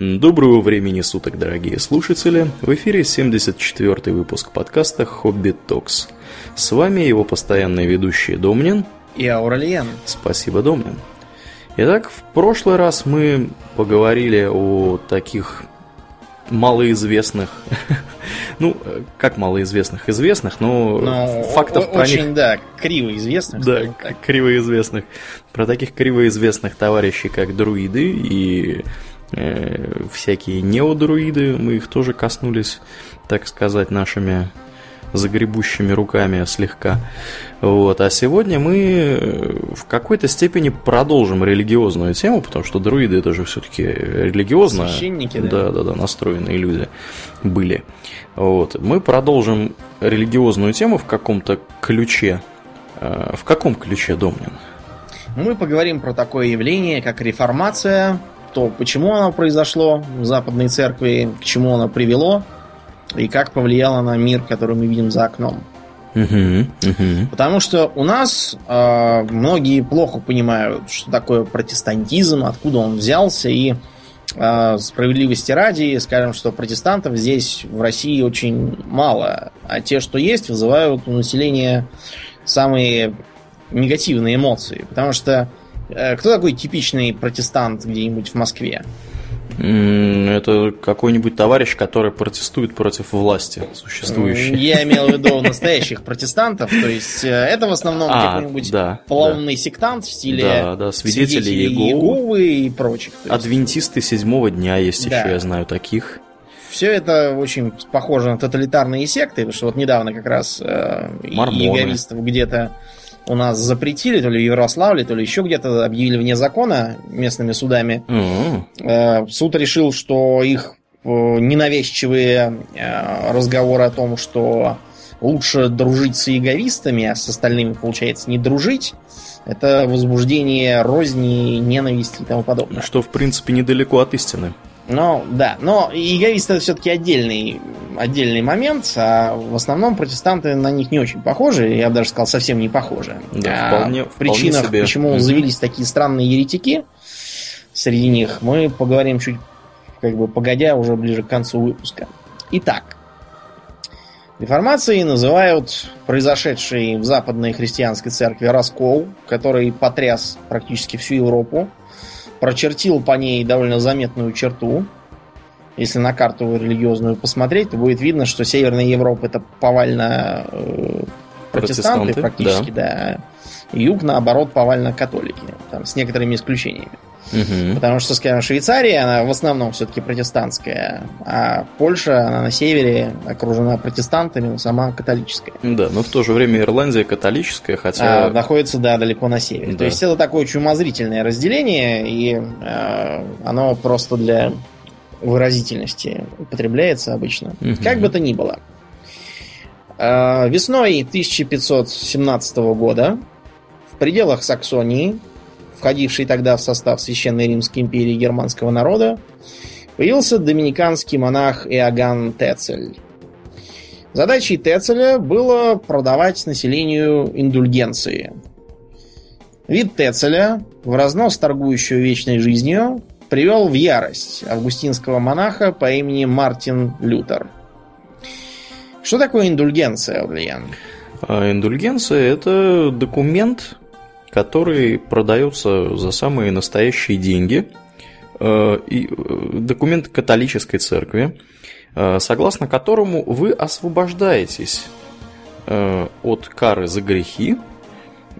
Доброго времени суток, дорогие слушатели! В эфире 74-й выпуск подкаста «Хобби Токс». С вами его постоянные ведущие Домнин и Ауралиен. Спасибо, Домнин. Итак, в прошлый раз мы поговорили о таких малоизвестных, ну, как малоизвестных, известных, но, но фактов про очень, них... да, кривоизвестных. Да, кривоизвестных. Про таких кривоизвестных товарищей, как друиды и э, всякие неодруиды, мы их тоже коснулись, так сказать, нашими загребущими руками слегка. Вот. А сегодня мы э, в какой-то степени продолжим религиозную тему, потому что друиды это же все-таки религиозно. Священники, да? Да, да, да, настроенные люди были. Вот. Мы продолжим религиозную тему в каком-то ключе. Э, в каком ключе, Домнин? Мы поговорим про такое явление, как реформация, то, почему оно произошло в Западной Церкви, к чему оно привело – и как повлияло на мир, который мы видим за окном. Потому что у нас э, многие плохо понимают, что такое протестантизм, откуда он взялся, и э, справедливости ради скажем, что протестантов здесь в России очень мало, а те, что есть, вызывают у населения самые негативные эмоции. Потому что кто такой типичный протестант где-нибудь в Москве? Это какой-нибудь товарищ, который протестует против власти существующей. Я имел в виду настоящих протестантов, то есть э, это в основном а, какой-нибудь да, полоумный да. сектант в стиле да, да, свидетели, свидетели Иеговы. Иеговы и прочих. Адвентисты седьмого дня есть да. еще, я знаю таких. Все это очень похоже на тоталитарные секты, потому что вот недавно как раз э, где-то у нас запретили, то ли в Ярославле, то ли еще где-то объявили вне закона местными судами. Mm-hmm. Суд решил, что их э, ненавязчивые э, разговоры о том, что лучше дружить с иеговистами, а с остальными, получается, не дружить, это возбуждение розни, ненависти и тому подобное. Что, в принципе, недалеко от истины. Ну, да. Но иеговисты это все-таки отдельный, отдельный момент, а в основном протестанты на них не очень похожи, я бы даже сказал, совсем не похожи. Да, а вполне, в причинах, себе. почему mm-hmm. завелись такие странные еретики среди них, мы поговорим чуть как бы погодя уже ближе к концу выпуска. Итак, реформацией называют произошедший в западной христианской церкви раскол, который потряс практически всю Европу прочертил по ней довольно заметную черту. Если на карту религиозную посмотреть, то будет видно, что Северная Европа это повально э, протестанты, протестанты практически, да. да. Юг, наоборот, повально католики. Там, с некоторыми исключениями. Угу. Потому что, скажем, Швейцария, она в основном все-таки протестантская, а Польша, она на севере окружена протестантами, но сама католическая. Да, но в то же время Ирландия католическая, хотя... А, находится, да, далеко на севере. Да. То есть это такое очень умозрительное разделение, и э, оно просто для выразительности употребляется обычно. Угу. Как бы то ни было. Э, весной 1517 года в пределах Саксонии входивший тогда в состав Священной Римской империи германского народа, появился доминиканский монах Иоганн Тецель. Задачей Тецеля было продавать населению индульгенции. Вид Тецеля, в разнос торгующего вечной жизнью, привел в ярость августинского монаха по имени Мартин Лютер. Что такое индульгенция, Адриан? А индульгенция – это документ, который продается за самые настоящие деньги. Э, и э, документ католической церкви, э, согласно которому вы освобождаетесь от кары за грехи,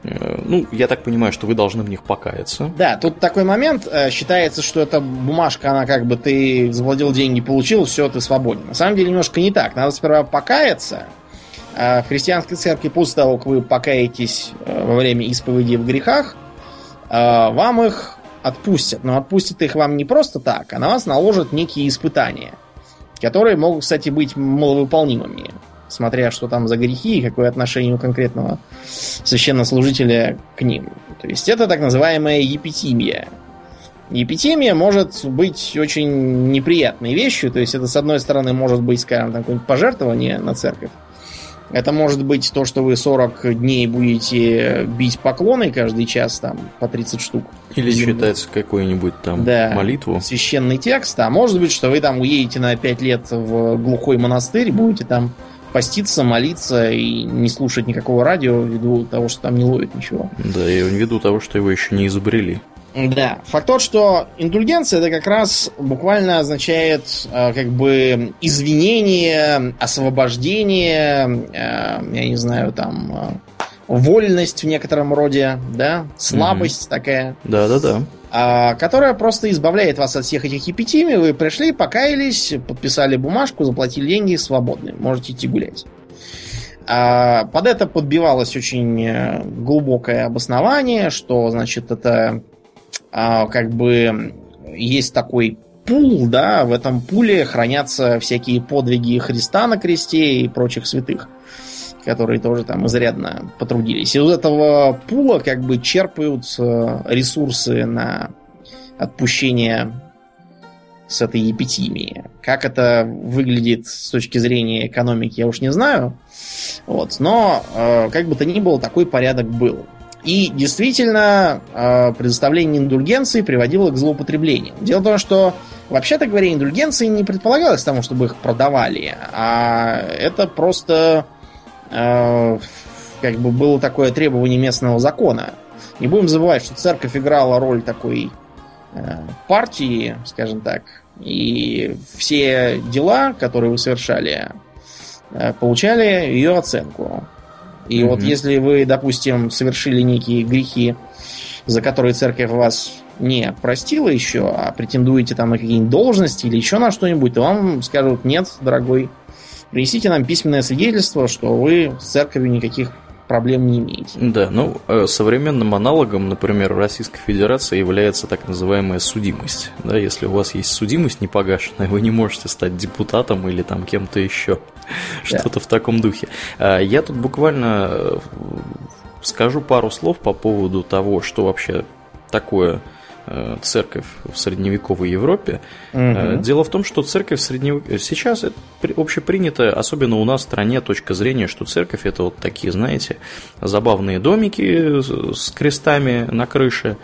ну, я так понимаю, что вы должны в них покаяться. Да, тут такой момент. Считается, что эта бумажка, она как бы ты завладел деньги, получил, все, ты свободен. На самом деле немножко не так. Надо сперва покаяться, а в христианской церкви после того, как вы покаетесь э, во время исповеди в грехах, э, вам их отпустят. Но отпустят их вам не просто так, а на вас наложат некие испытания, которые могут, кстати, быть маловыполнимыми, смотря что там за грехи и какое отношение у конкретного священнослужителя к ним. То есть это так называемая епитимия. Епитемия может быть очень неприятной вещью, то есть это, с одной стороны, может быть, скажем, какое-нибудь пожертвование на церковь, Это может быть то, что вы 40 дней будете бить поклоны каждый час, там, по 30 штук. Или читать какую-нибудь там да, молитву. Священный текст. А может быть, что вы там уедете на 5 лет в глухой монастырь, будете там поститься, молиться и не слушать никакого радио ввиду того, что там не ловит ничего. Да, и ввиду того, что его еще не изобрели. Да, факт тот, что индульгенция это как раз буквально означает э, как бы извинение, освобождение, э, я не знаю, там э, вольность в некотором роде, да, слабость mm-hmm. такая. Да, да, да. Которая просто избавляет вас от всех этих эпитимий. Вы пришли, покаялись, подписали бумажку, заплатили деньги, свободны. Можете идти гулять. А, под это подбивалось очень э, глубокое обоснование, что, значит, это как бы есть такой пул, да, в этом пуле хранятся всякие подвиги Христа на кресте и прочих святых которые тоже там изрядно потрудились. Из этого пула как бы черпают ресурсы на отпущение с этой епитимии. Как это выглядит с точки зрения экономики, я уж не знаю. Вот. Но, э, как бы то ни было, такой порядок был. И действительно, э, предоставление индульгенции приводило к злоупотреблению. Дело в том, что, вообще-то говоря, индульгенции не предполагалось тому, чтобы их продавали, а это просто Э, как бы было такое требование местного закона. Не будем забывать, что церковь играла роль такой э, партии, скажем так, и все дела, которые вы совершали, получали ее оценку. И mm вот если вы, допустим, совершили некие грехи, за которые церковь вас не простила еще, а претендуете там на какие-нибудь должности или еще на что-нибудь, то вам скажут, нет, дорогой, принесите нам письменное свидетельство, что вы с церковью никаких проблем не имеете. Да, ну, э, современным аналогом, например, Российской Федерации является так называемая судимость. Да, если у вас есть судимость непогашенная, вы не можете стать депутатом или там кем-то еще. Что-то да. в таком духе. А, я тут буквально э, скажу пару слов по поводу того, что вообще такое церковь в средневековой Европе. Угу. Дело в том, что церковь в средневековье... Сейчас общепринято, особенно у нас в стране, точка зрения, что церковь это вот такие, знаете, забавные домики с крестами на крыше,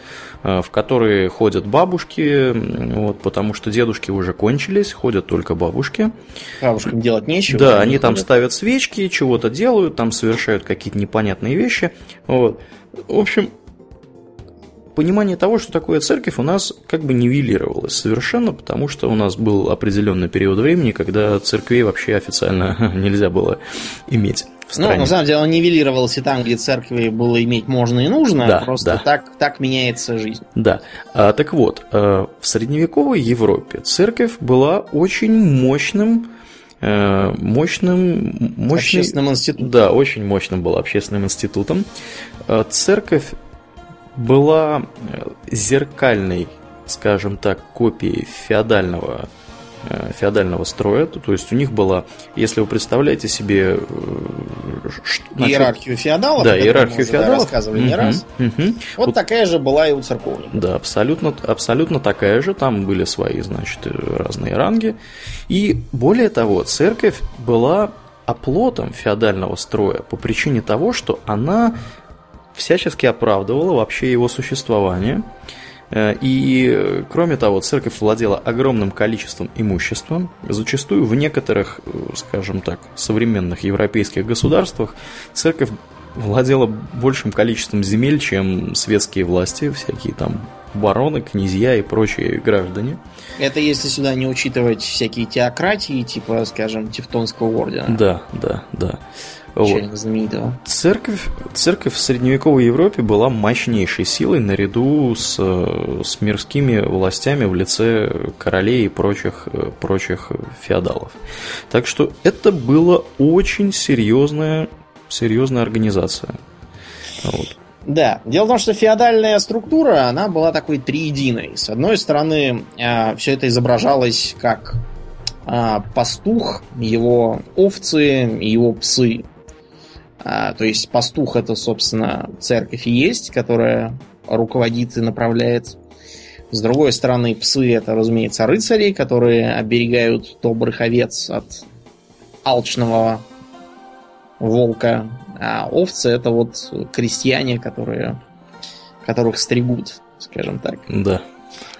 э, в которые ходят бабушки, вот, потому что дедушки уже кончились, ходят только бабушки. Бабушкам делать нечего. Да, они, они там ставят свечки, чего-то делают, там совершают какие-то непонятные вещи. Вот. В общем, понимание того, что такое церковь, у нас как бы нивелировалось совершенно, потому что у нас был определенный период времени, когда церквей вообще официально нельзя было иметь. Ну, на самом деле, он нивелировался там, где церкви было иметь можно и нужно, да, просто да. Так, так меняется жизнь. Да. А, так вот, э, в средневековой Европе церковь была очень мощным э, мощным, мощным общественным институтом. Да, очень мощным был общественным институтом. Э, церковь была э, зеркальной, скажем так, копией феодального э, феодального строя, то есть у них была, если вы представляете себе э, что, иерархию феодалов, да, иерархию феодалов, рассказывали угу, не раз. Угу. Вот, вот такая же была и у церковников. Да, абсолютно, абсолютно такая же. Там были свои, значит, разные ранги. И более того, церковь была оплотом феодального строя по причине того, что она всячески оправдывала вообще его существование. Э, и, кроме того, церковь владела огромным количеством имущества. Зачастую в некоторых, э, скажем так, современных европейских государствах церковь владела большим количеством земель, чем светские власти, всякие там бароны, князья и прочие граждане. Это если сюда не учитывать всякие теократии, типа, скажем, Тевтонского ордена. Да, да, да. Вот. знаменитого. Церковь, церковь в средневековой Европе была мощнейшей силой наряду с, с мирскими властями в лице королей и прочих, прочих феодалов. Так что это была очень серьезная, серьезная организация. Вот. Да, дело в том, что феодальная структура, она была такой триединой. С одной стороны, а, все это изображалось как а, пастух, его овцы, его псы. А, то есть пастух это, собственно, церковь и есть, которая руководит и направляет. С другой стороны, псы это, разумеется, рыцари, которые оберегают добрых овец от алчного волка, а овцы это вот крестьяне, которые, которых стригут, скажем так. Да.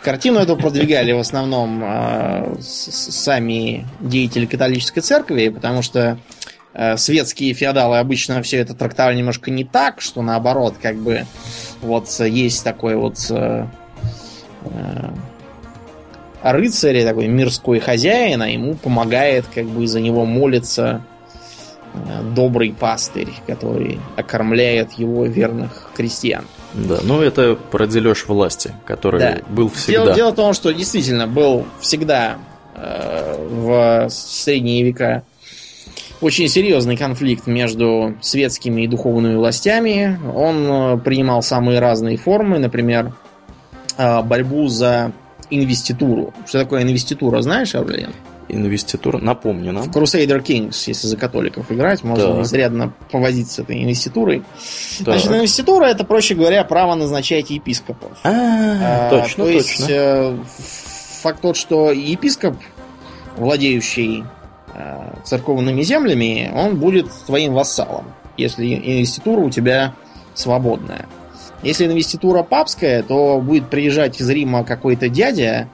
Картину эту продвигали в основном э, сами деятели католической церкви, потому что светские феодалы обычно все это трактовали немножко не так, что наоборот, как бы вот есть такой вот э, э, рыцарь, такой мирской хозяин, а ему помогает, как бы за него молится э, добрый пастырь, который окормляет его верных крестьян. Да, ну это про дележ власти, который да. был всегда. Дело, дело в том, что действительно был всегда э, в средние века очень серьезный конфликт между светскими и духовными властями. Он э, принимал самые разные формы, например, э, борьбу за инвеституру. Что такое инвеститура, знаешь, Аурлиен? Инвеститура, напомню нам. В Crusader Kings, если за католиков играть, можно да. изрядно повозиться с этой инвеститурой. Так. Значит, инвеститура это, проще говоря, право назначать епископов. А, а точно, то точно. есть э, факт тот, что епископ, владеющий церковными землями, он будет твоим вассалом, если инвеститура у тебя свободная. Если инвеститура папская, то будет приезжать из Рима какой-то дядя,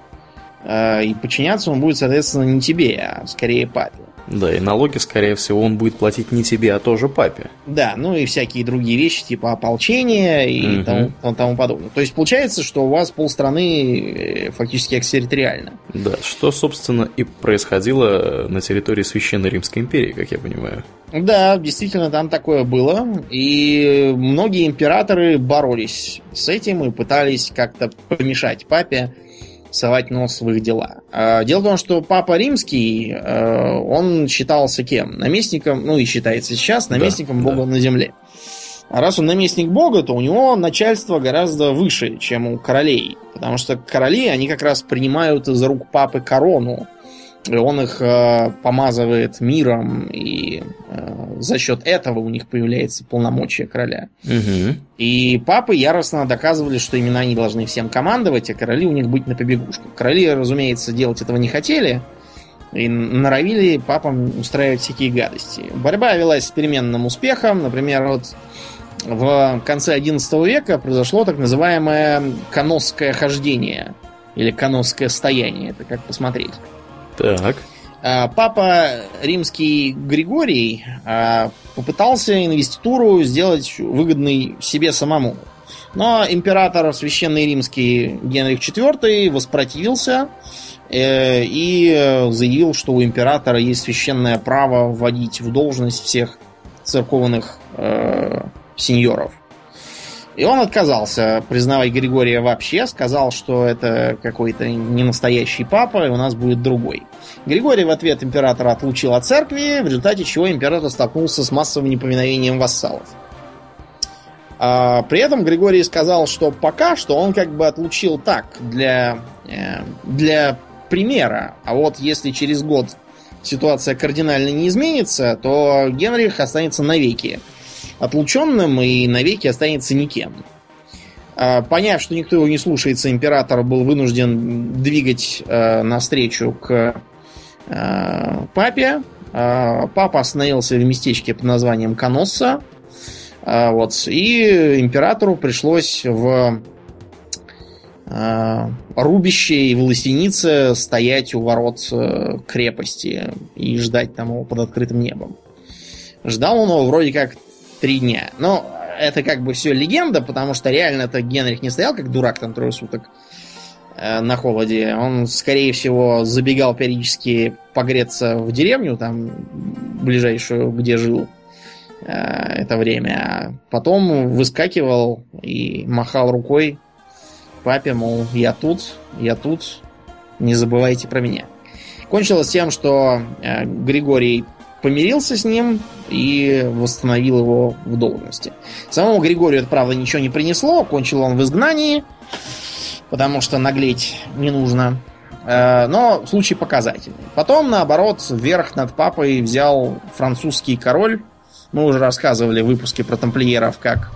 э, и подчиняться он будет, соответственно, не тебе, а скорее папе. Да, и налоги, скорее всего, он будет платить не тебе, а тоже папе. Да, ну и всякие другие вещи, типа ополчения и угу. тому, тому подобное. То есть получается, что у вас полстраны э, фактически экстерриториально. Да, что, собственно, и происходило на территории Священной Римской империи, как я понимаю. Да, действительно, там такое было. И многие императоры боролись с этим и пытались как-то помешать папе совать нос в их дела. А, дело в том, что Папа Римский, э, он считался кем? Наместником, ну и считается сейчас, наместником да, Бога да. на земле. А раз он наместник Бога, то у него начальство гораздо выше, чем у королей. Потому что короли, они как раз принимают из рук папы корону он их э, помазывает миром, и э, за счет этого у них появляется полномочия короля. Угу. И папы яростно доказывали, что именно они должны всем командовать, а короли у них быть на побегушку. Короли, разумеется, делать этого не хотели, и норовили папам устраивать всякие гадости. Борьба велась с переменным успехом. Например, вот в конце XI века произошло так называемое каносское хождение. Или каносское стояние, это как посмотреть. Так. А, папа римский Григорий а, попытался инвеституру сделать выгодной себе самому. Но император священный римский Генрих IV воспротивился э, и заявил, что у императора есть священное право вводить в должность всех церковных э, сеньоров. И он отказался признавать Григория вообще, сказал, что это какой-то не настоящий папа, и у нас будет другой. Григорий в ответ императора отлучил от церкви, в результате чего император столкнулся с массовым неповиновением вассалов. А, при этом Григорий сказал, что пока что он как бы отлучил так, для, э, для примера. А вот если через год ситуация кардинально не изменится, то Генрих останется навеки отлученным и навеки останется никем. А, поняв, что никто его не слушается, император был вынужден двигать э, навстречу к э, папе. Э, папа остановился в местечке под названием Коносса. Э, вот, и императору пришлось в э, рубище и властенице стоять у ворот э, крепости и ждать там его под открытым небом. Ждал он его вроде как три дня. Но это как бы все легенда, потому что реально-то Генрих не стоял как дурак там трое суток э, на холоде. Он, скорее всего, забегал периодически погреться в деревню, там, ближайшую, где жил э, это время. А потом выскакивал и махал рукой папе, мол, я тут, я тут, не забывайте про меня. Кончилось тем, что э, Григорий помирился с ним и восстановил его в должности. Самому Григорию это, правда, ничего не принесло. Кончил он в изгнании, потому что наглеть не нужно. Э, но случай показательный. Потом, наоборот, верх над папой взял французский король. Мы уже рассказывали в выпуске про тамплиеров, как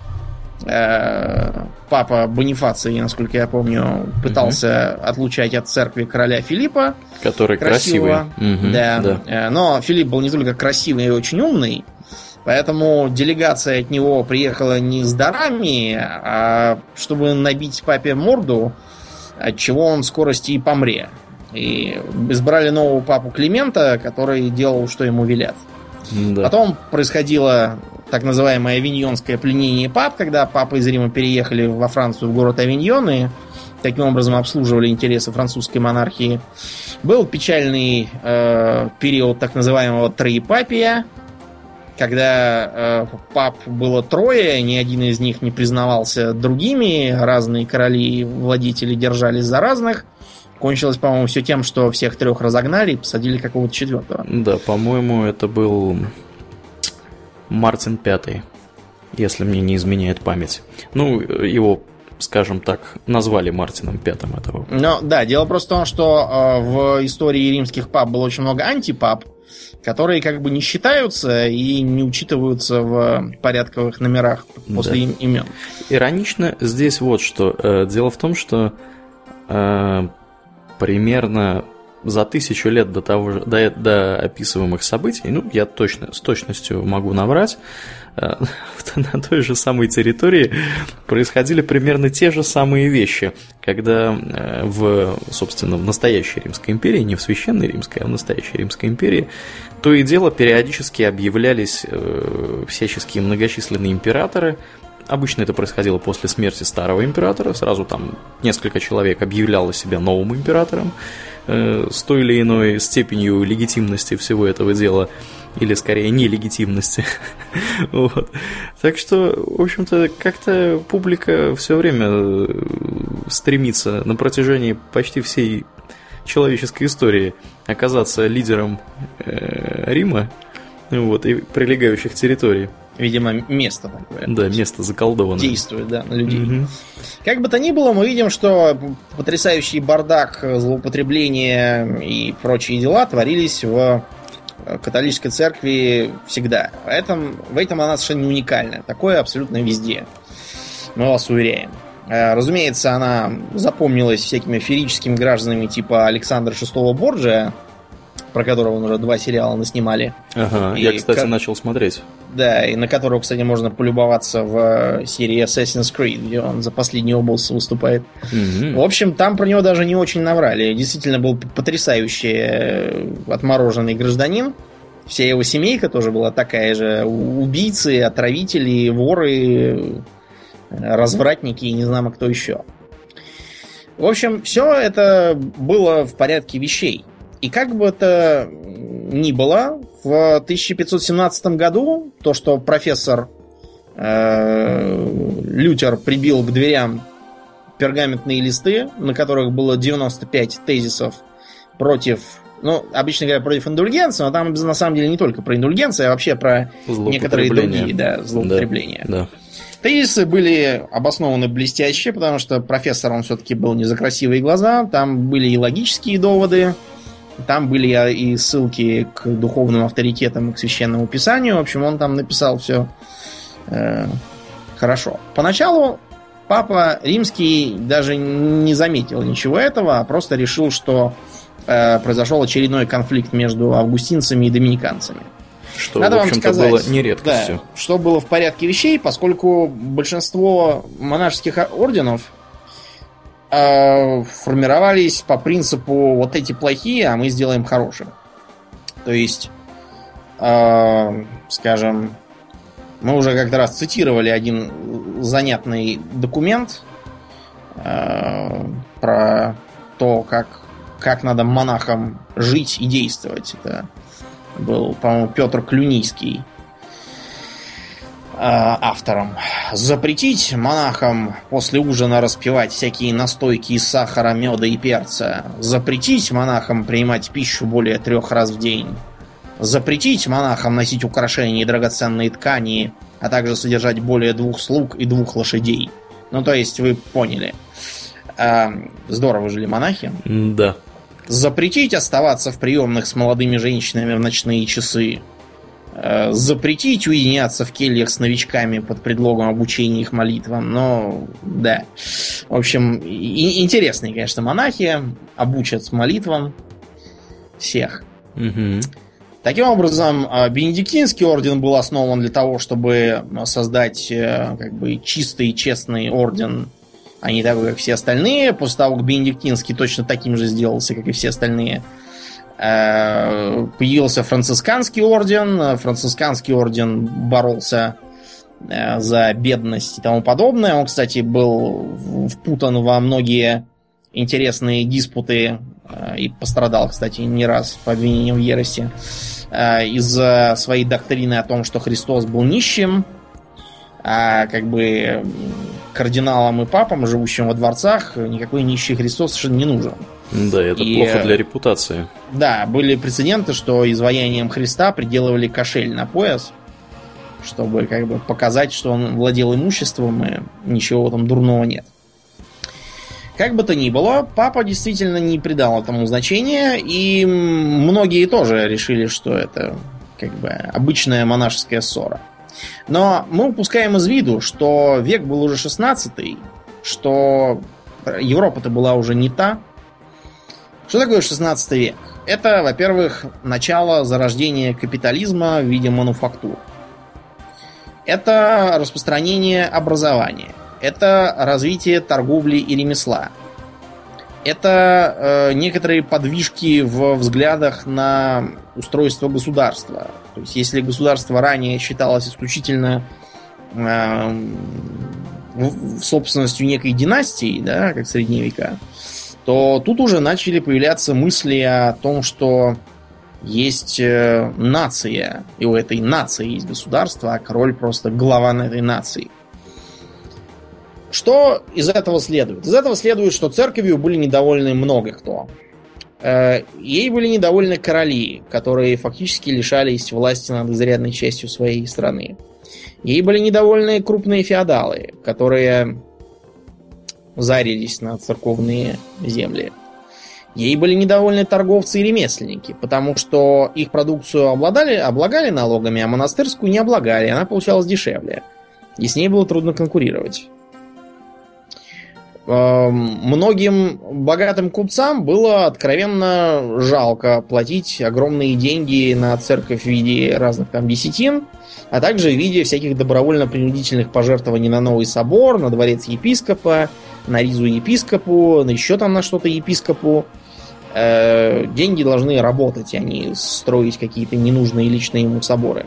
папа Бонифаций, насколько я помню, пытался угу. отлучать от церкви короля Филиппа. Который красивый. Угу, да. да. Э, но Филипп был не только красивый и очень умный, Поэтому делегация от него приехала не с дарами, а чтобы набить папе морду, от чего он в скорости и помре. И избрали нового папу Климента, который делал, что ему велят. Да. Потом происходило так называемое авиньонское пленение пап, когда папы из Рима переехали во Францию, в город Авиньон, и таким образом обслуживали интересы французской монархии. Был печальный э, период так называемого троепапия, когда э, пап было трое, ни один из них не признавался другими, разные короли и владетели держались за разных. Кончилось, по-моему, все тем, что всех трех разогнали и посадили какого-то четвертого. Да, по-моему, это был Мартин Пятый, если мне не изменяет память. Ну, его скажем так, назвали Мартином Пятым этого. Ну, да, дело просто в том, что э, в истории римских пап было очень много антипап, которые как бы не считаются и не учитываются в порядковых номерах после да. имен. Иронично здесь вот что. Э, дело в том, что э, примерно за тысячу лет до того же, до, до описываемых событий, ну, я точно, с точностью могу наврать, Э, на той же самой территории происходили примерно те же самые вещи, когда э, в, собственно, в настоящей Римской империи, не в Священной Римской, а в настоящей Римской империи, то и дело периодически объявлялись э, всяческие многочисленные императоры, Обычно это происходило после смерти старого императора. Сразу там несколько человек объявляло себя новым императором э, с той или иной степенью легитимности всего этого дела или скорее нелегитимности. вот. Так что, в общем-то, как-то публика все время э, стремится на протяжении почти всей человеческой истории оказаться лидером э, Рима вот, и прилегающих территорий. Видимо, место такое. Да, место заколдованное. Действует, да, на людей. Угу. Как бы то ни было, мы видим, что потрясающий бардак, злоупотребление и прочие дела творились в католической церкви всегда. В этом, в этом она совершенно не уникальна. Такое абсолютно везде. Мы вас уверяем. Э, разумеется, она запомнилась всякими ферическими гражданами типа Александра VI Борджия, про которого уже два сериала наснимали. Ага, и я, кстати, как... начал смотреть. Да, и на которого, кстати, можно полюбоваться в э, серии Assassin's Creed, где он за последнего босса выступает. Угу. В общем, там про него даже не очень наврали. Действительно был потрясающий э, отмороженный гражданин. Вся его семейка тоже была такая же. Убийцы, отравители, воры, развратники и не знаю кто еще. В общем, все это было в порядке вещей. И как бы это ни было, в 1517 году то, что профессор э, Лютер прибил к дверям пергаментные листы, на которых было 95 тезисов против, ну, обычно говоря, против индульгенции, но там на самом деле не только про индульгенцию, а вообще про некоторые другие да, злоупотребления. Да, да. Тезисы были обоснованы блестяще, потому что профессор, он все-таки был не за красивые глаза, там были и логические доводы, там были и ссылки к духовным авторитетам, к священному писанию. В общем, он там написал все э, хорошо. Поначалу папа римский даже не заметил ничего этого, а просто решил, что э, произошел очередной конфликт между августинцами и доминиканцами. Что, Надо в общем-то, сказать, было не редкостью. Да, что было в порядке вещей, поскольку большинство монашеских орденов э, формировались по принципу вот эти плохие, а мы сделаем хорошим. То есть, э, скажем, мы уже как-то раз цитировали один занятный документ э, про то, как, как надо монахам жить и действовать. Это был, по-моему, Петр Клюнийский автором. Запретить монахам после ужина распивать всякие настойки из сахара, меда и перца. Запретить монахам принимать пищу более трех раз в день. Запретить монахам носить украшения и драгоценные ткани, а также содержать более двух слуг и двух лошадей. Ну, то есть, вы поняли. Э, здорово жили монахи. Да. Запретить оставаться в приемных с молодыми женщинами в ночные часы Э, запретить уединяться в кельях с новичками под предлогом обучения их молитвам, но да. В общем, и, интересные, конечно, монахи обучат молитвам всех. Угу. Таким образом, а, Бенедиктинский орден был основан для того, чтобы создать э, как бы чистый, честный орден, а не такой, как все остальные. После того, как Бенедиктинский точно таким же сделался, как и все остальные, э, появился францисканский орден. Францисканский орден боролся э, за бедность и тому подобное. Он, кстати, был впутан во многие интересные диспуты и пострадал, кстати, не раз по обвинениям в ереси. Э, из-за своей доктрины о том, что Христос был нищим, а как бы кардиналам и папам, живущим во дворцах, никакой нищий Христос совершенно не нужен. Да, это и, плохо для репутации. Да, были прецеденты, что изваянием Христа приделывали кошель на пояс, чтобы как бы показать, что он владел имуществом и ничего этом дурного нет. Как бы то ни было, папа действительно не придал этому значения, и многие тоже решили, что это как бы обычная монашеская ссора. Но мы упускаем из виду, что век был уже 16 что Европа-то была уже не та. Что такое 16 век? Это, во-первых, начало зарождения капитализма в виде мануфактур. Это распространение образования – это развитие торговли и ремесла. Это э, некоторые подвижки в взглядах на устройство государства. То есть, если государство ранее считалось исключительно э, собственностью некой династии, да, как в средние века, то тут уже начали появляться мысли о том, что есть э, нация, и у этой нации есть государство, а король просто глава на этой нации. Что из этого следует? Из этого следует, что церковью были недовольны много кто. Э, ей были недовольны короли, которые фактически лишались власти над изрядной частью своей страны. Ей были недовольны крупные феодалы, которые зарились на церковные земли. Ей были недовольны торговцы и ремесленники, потому что их продукцию обладали, облагали налогами, а монастырскую не облагали, она получалась дешевле. И с ней было трудно конкурировать. Эм, многим богатым купцам было откровенно жалко платить огромные деньги на церковь в виде разных там десятин, а также в виде всяких добровольно-принудительных пожертвований на новый собор, на дворец епископа, на ризу епископу, на еще там на что-то епископу. Э, деньги должны работать, а не строить какие-то ненужные личные ему соборы.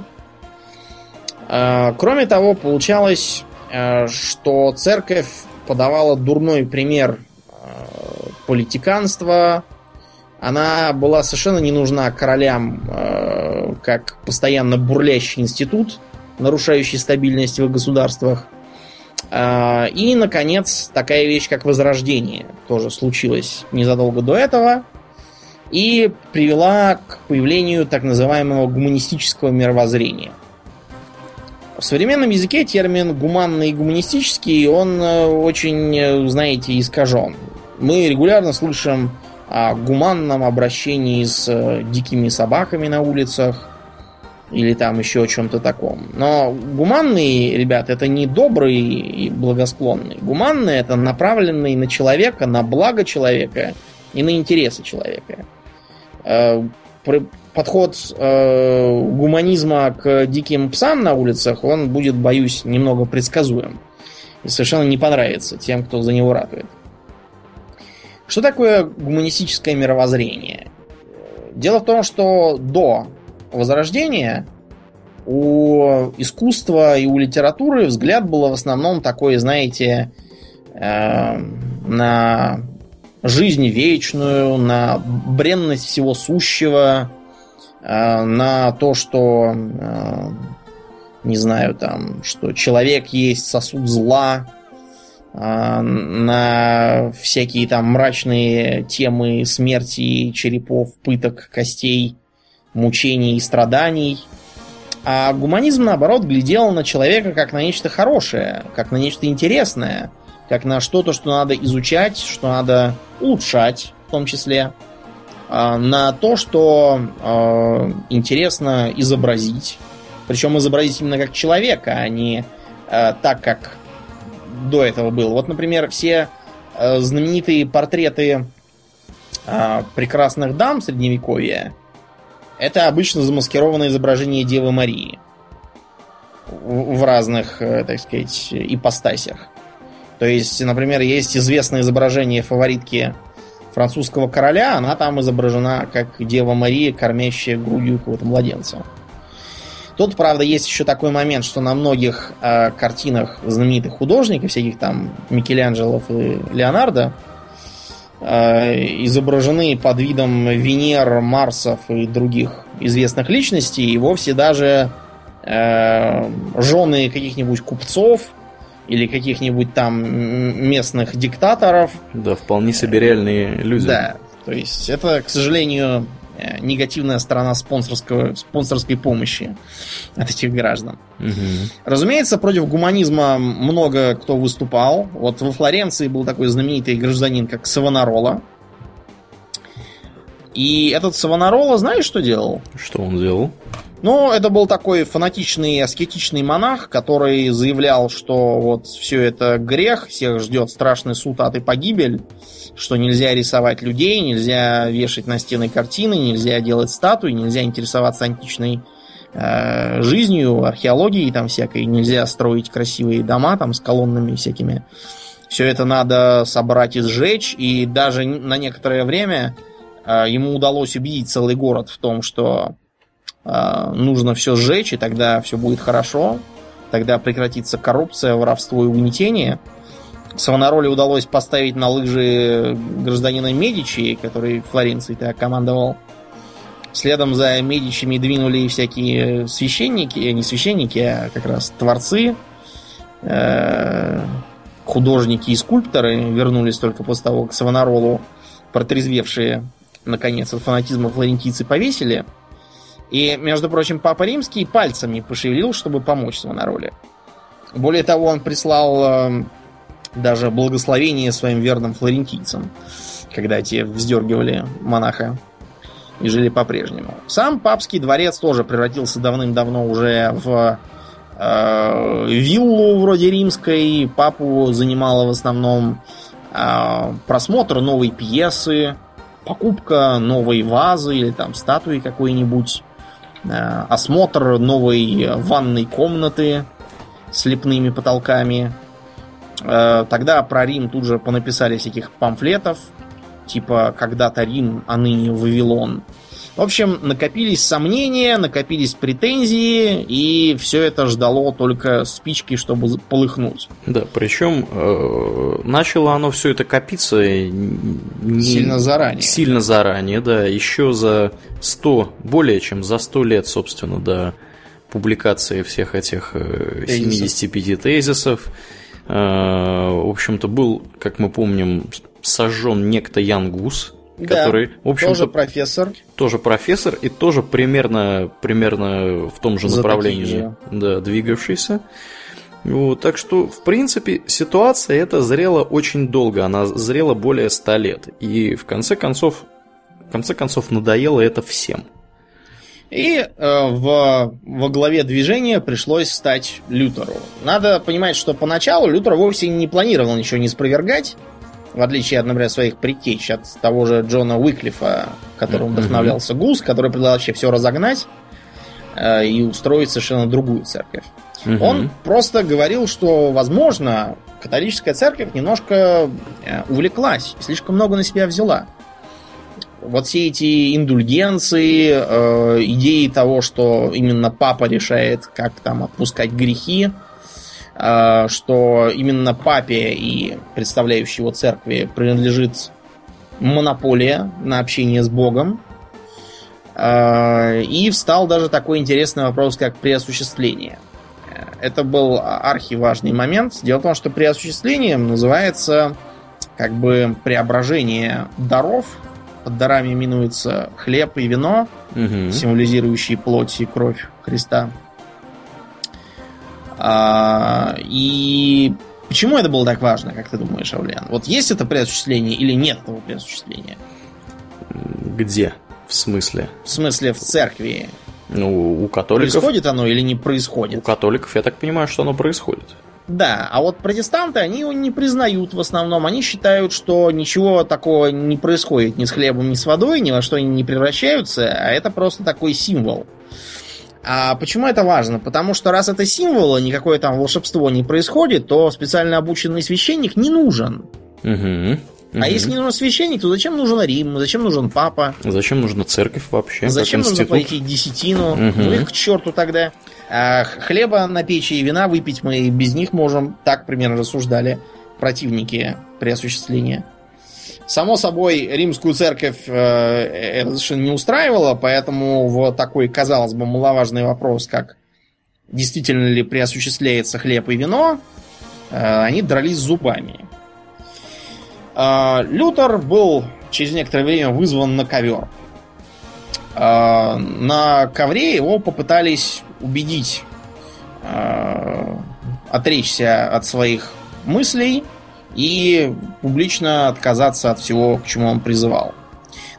Э, кроме того, получалось, э, что церковь подавала дурной пример э, политиканства. Она была совершенно не нужна королям э, как постоянно бурлящий институт, нарушающий стабильность в их государствах. Э, и, наконец, такая вещь, как Возрождение, тоже случилась незадолго до этого и привела к появлению так называемого гуманистического мировоззрения – в современном языке термин гуманный и гуманистический, он э, очень, э, знаете, искажен. Мы регулярно слышим о гуманном обращении с э, дикими собаками на улицах или там еще о чем-то таком. Но гуманный, ребят, это не добрый и благосклонный. Гуманный это направленный на человека, на благо человека и на интересы человека подход э, гуманизма к диким псам на улицах, он будет, боюсь, немного предсказуем. И совершенно не понравится тем, кто за него ратует. Что такое гуманистическое мировоззрение? Дело в том, что до Возрождения у искусства и у литературы взгляд был в основном такой, знаете, э, на жизнь вечную, на бренность всего сущего, Э, на то, что, э, не знаю, там, что человек есть сосуд зла, э, на всякие там мрачные темы смерти, черепов, пыток, костей, мучений и страданий. А гуманизм, наоборот, глядел на человека как на нечто хорошее, как на нечто интересное, как на что-то, что надо изучать, что надо улучшать в том числе. А, на то, что э, интересно изобразить. Причем изобразить именно как человека, а не э, так, как до этого было. Вот, например, все э, знаменитые портреты прекрасных дам средневековья, это обычно замаскированное изображение Девы Марии в разных, э, так сказать, ипостасях. То есть, например, есть известное изображение фаворитки французского короля, она там изображена как Дева Мария, кормящая грудью какого-то младенца. Тут, правда, есть еще такой момент, что на многих э, картинах знаменитых художников, всяких там Микеланджелов и Леонардо, изображены под видом Венер, Марсов и других известных личностей, и вовсе даже э, жены каких-нибудь купцов или каких-нибудь там местных диктаторов. Да, вполне себе реальные люди. Да, то есть это, к сожалению, э, негативная сторона спонсорского, спонсорской помощи от этих граждан. Угу. Разумеется, против гуманизма много кто выступал. Вот во Флоренции был такой знаменитый гражданин, как Савонарола. И этот Савонарола, знаешь, что делал? Что он делал? Ну, это был такой фанатичный, аскетичный монах, который заявлял, что вот все это грех, всех ждет страшный суд, ад и погибель, что нельзя рисовать людей, нельзя вешать на стены картины, нельзя делать статуи, нельзя интересоваться античной э, жизнью, археологией там всякой, нельзя строить красивые дома там с колоннами всякими. Все это надо собрать и сжечь, и даже на некоторое время ему удалось убедить целый город в том, что а, нужно все сжечь, и тогда все будет хорошо. Тогда прекратится коррупция, воровство и угнетение. Савонароле удалось поставить на лыжи гражданина Медичи, который Флоренцией-то командовал. Следом за Медичами двинули всякие священники, не священники, а как раз творцы, э, художники и скульпторы вернулись только после того, как Савонаролу протрезвевшие наконец от фанатизма флорентийцы повесили – и, между прочим, Папа Римский пальцами пошевелил, чтобы помочь Савонароле. Более того, он прислал э, даже благословение своим верным флорентийцам, когда те вздергивали монаха и жили по-прежнему. Сам папский дворец тоже превратился давным-давно уже в э, виллу вроде римской. Папу занимало в основном э, просмотр новой пьесы, покупка новой вазы или там статуи какой-нибудь, Э, осмотр новой ванной комнаты с лепными потолками. Э, тогда про Рим тут же понаписали всяких памфлетов, типа «Когда-то Рим, а ныне Вавилон». В общем, накопились сомнения, накопились претензии, и все это ждало только спички, чтобы полыхнуть. Да, причем э, начало оно все это копиться не... сильно заранее. Сильно заранее, да, еще за 100, более чем за 100 лет, собственно, до публикации всех этих э, 75 тезисов. Э, в общем-то, был, как мы помним, сожжен некто Янгус, да, который, в общем тоже профессор. Тоже профессор и тоже примерно, примерно в том же За направлении же. Да, двигавшийся. Вот, так что, в принципе, ситуация эта зрела очень долго, она зрела более ста лет. И в конце концов, в конце концов надоело это всем. И э, в, во главе движения пришлось стать Лютеру. Надо понимать, что поначалу Лютер вовсе не планировал ничего не спровергать в отличие от, например, своих предтеч, от того же Джона Уиклифа, которым вдохновлялся Гус, который предлагал вообще все разогнать э, и устроить совершенно другую церковь. Он просто говорил, что, возможно, католическая церковь немножко э, увлеклась, слишком много на себя взяла. Вот все эти индульгенции, э, идеи того, что именно папа решает, как там отпускать грехи, что именно папе и представляющей его церкви принадлежит монополия на общение с Богом. А, и встал даже такой интересный вопрос, как преосуществление. Это был архиважный момент. Дело в том, что преосуществлением называется как бы преображение даров. Под дарами именуется хлеб и вино, угу. символизирующие плоть и кровь Христа. А, и почему это было так важно, как ты думаешь, Аулян? Вот есть это преосуществление или нет этого преосуществления? Где? В смысле? В смысле, в церкви. Ну, у католиков... Происходит оно или не происходит? У католиков, я так понимаю, что оно происходит. Да, а вот протестанты, они его не признают в основном. Они считают, что ничего такого не происходит ни с хлебом, ни с водой, ни во что они не превращаются, а это просто такой символ. А почему это важно? Потому что раз это символ, а никакое там волшебство не происходит, то специально обученный священник не нужен. Угу. А если не нужен священник, то зачем нужен Рим? Зачем нужен папа? Зачем нужна церковь вообще? Зачем нужно пойти десятину? Угу. Ну их к черту тогда. А хлеба на печи и вина выпить мы без них можем. Так примерно рассуждали противники при осуществлении. Само собой, римскую церковь э, это совершенно не устраивало, поэтому в такой, казалось бы, маловажный вопрос, как действительно ли преосуществляется хлеб и вино, э, они дрались зубами. Э, Лютер был через некоторое время вызван на ковер. Э, на ковре его попытались убедить э, отречься от своих мыслей и публично отказаться от всего, к чему он призывал.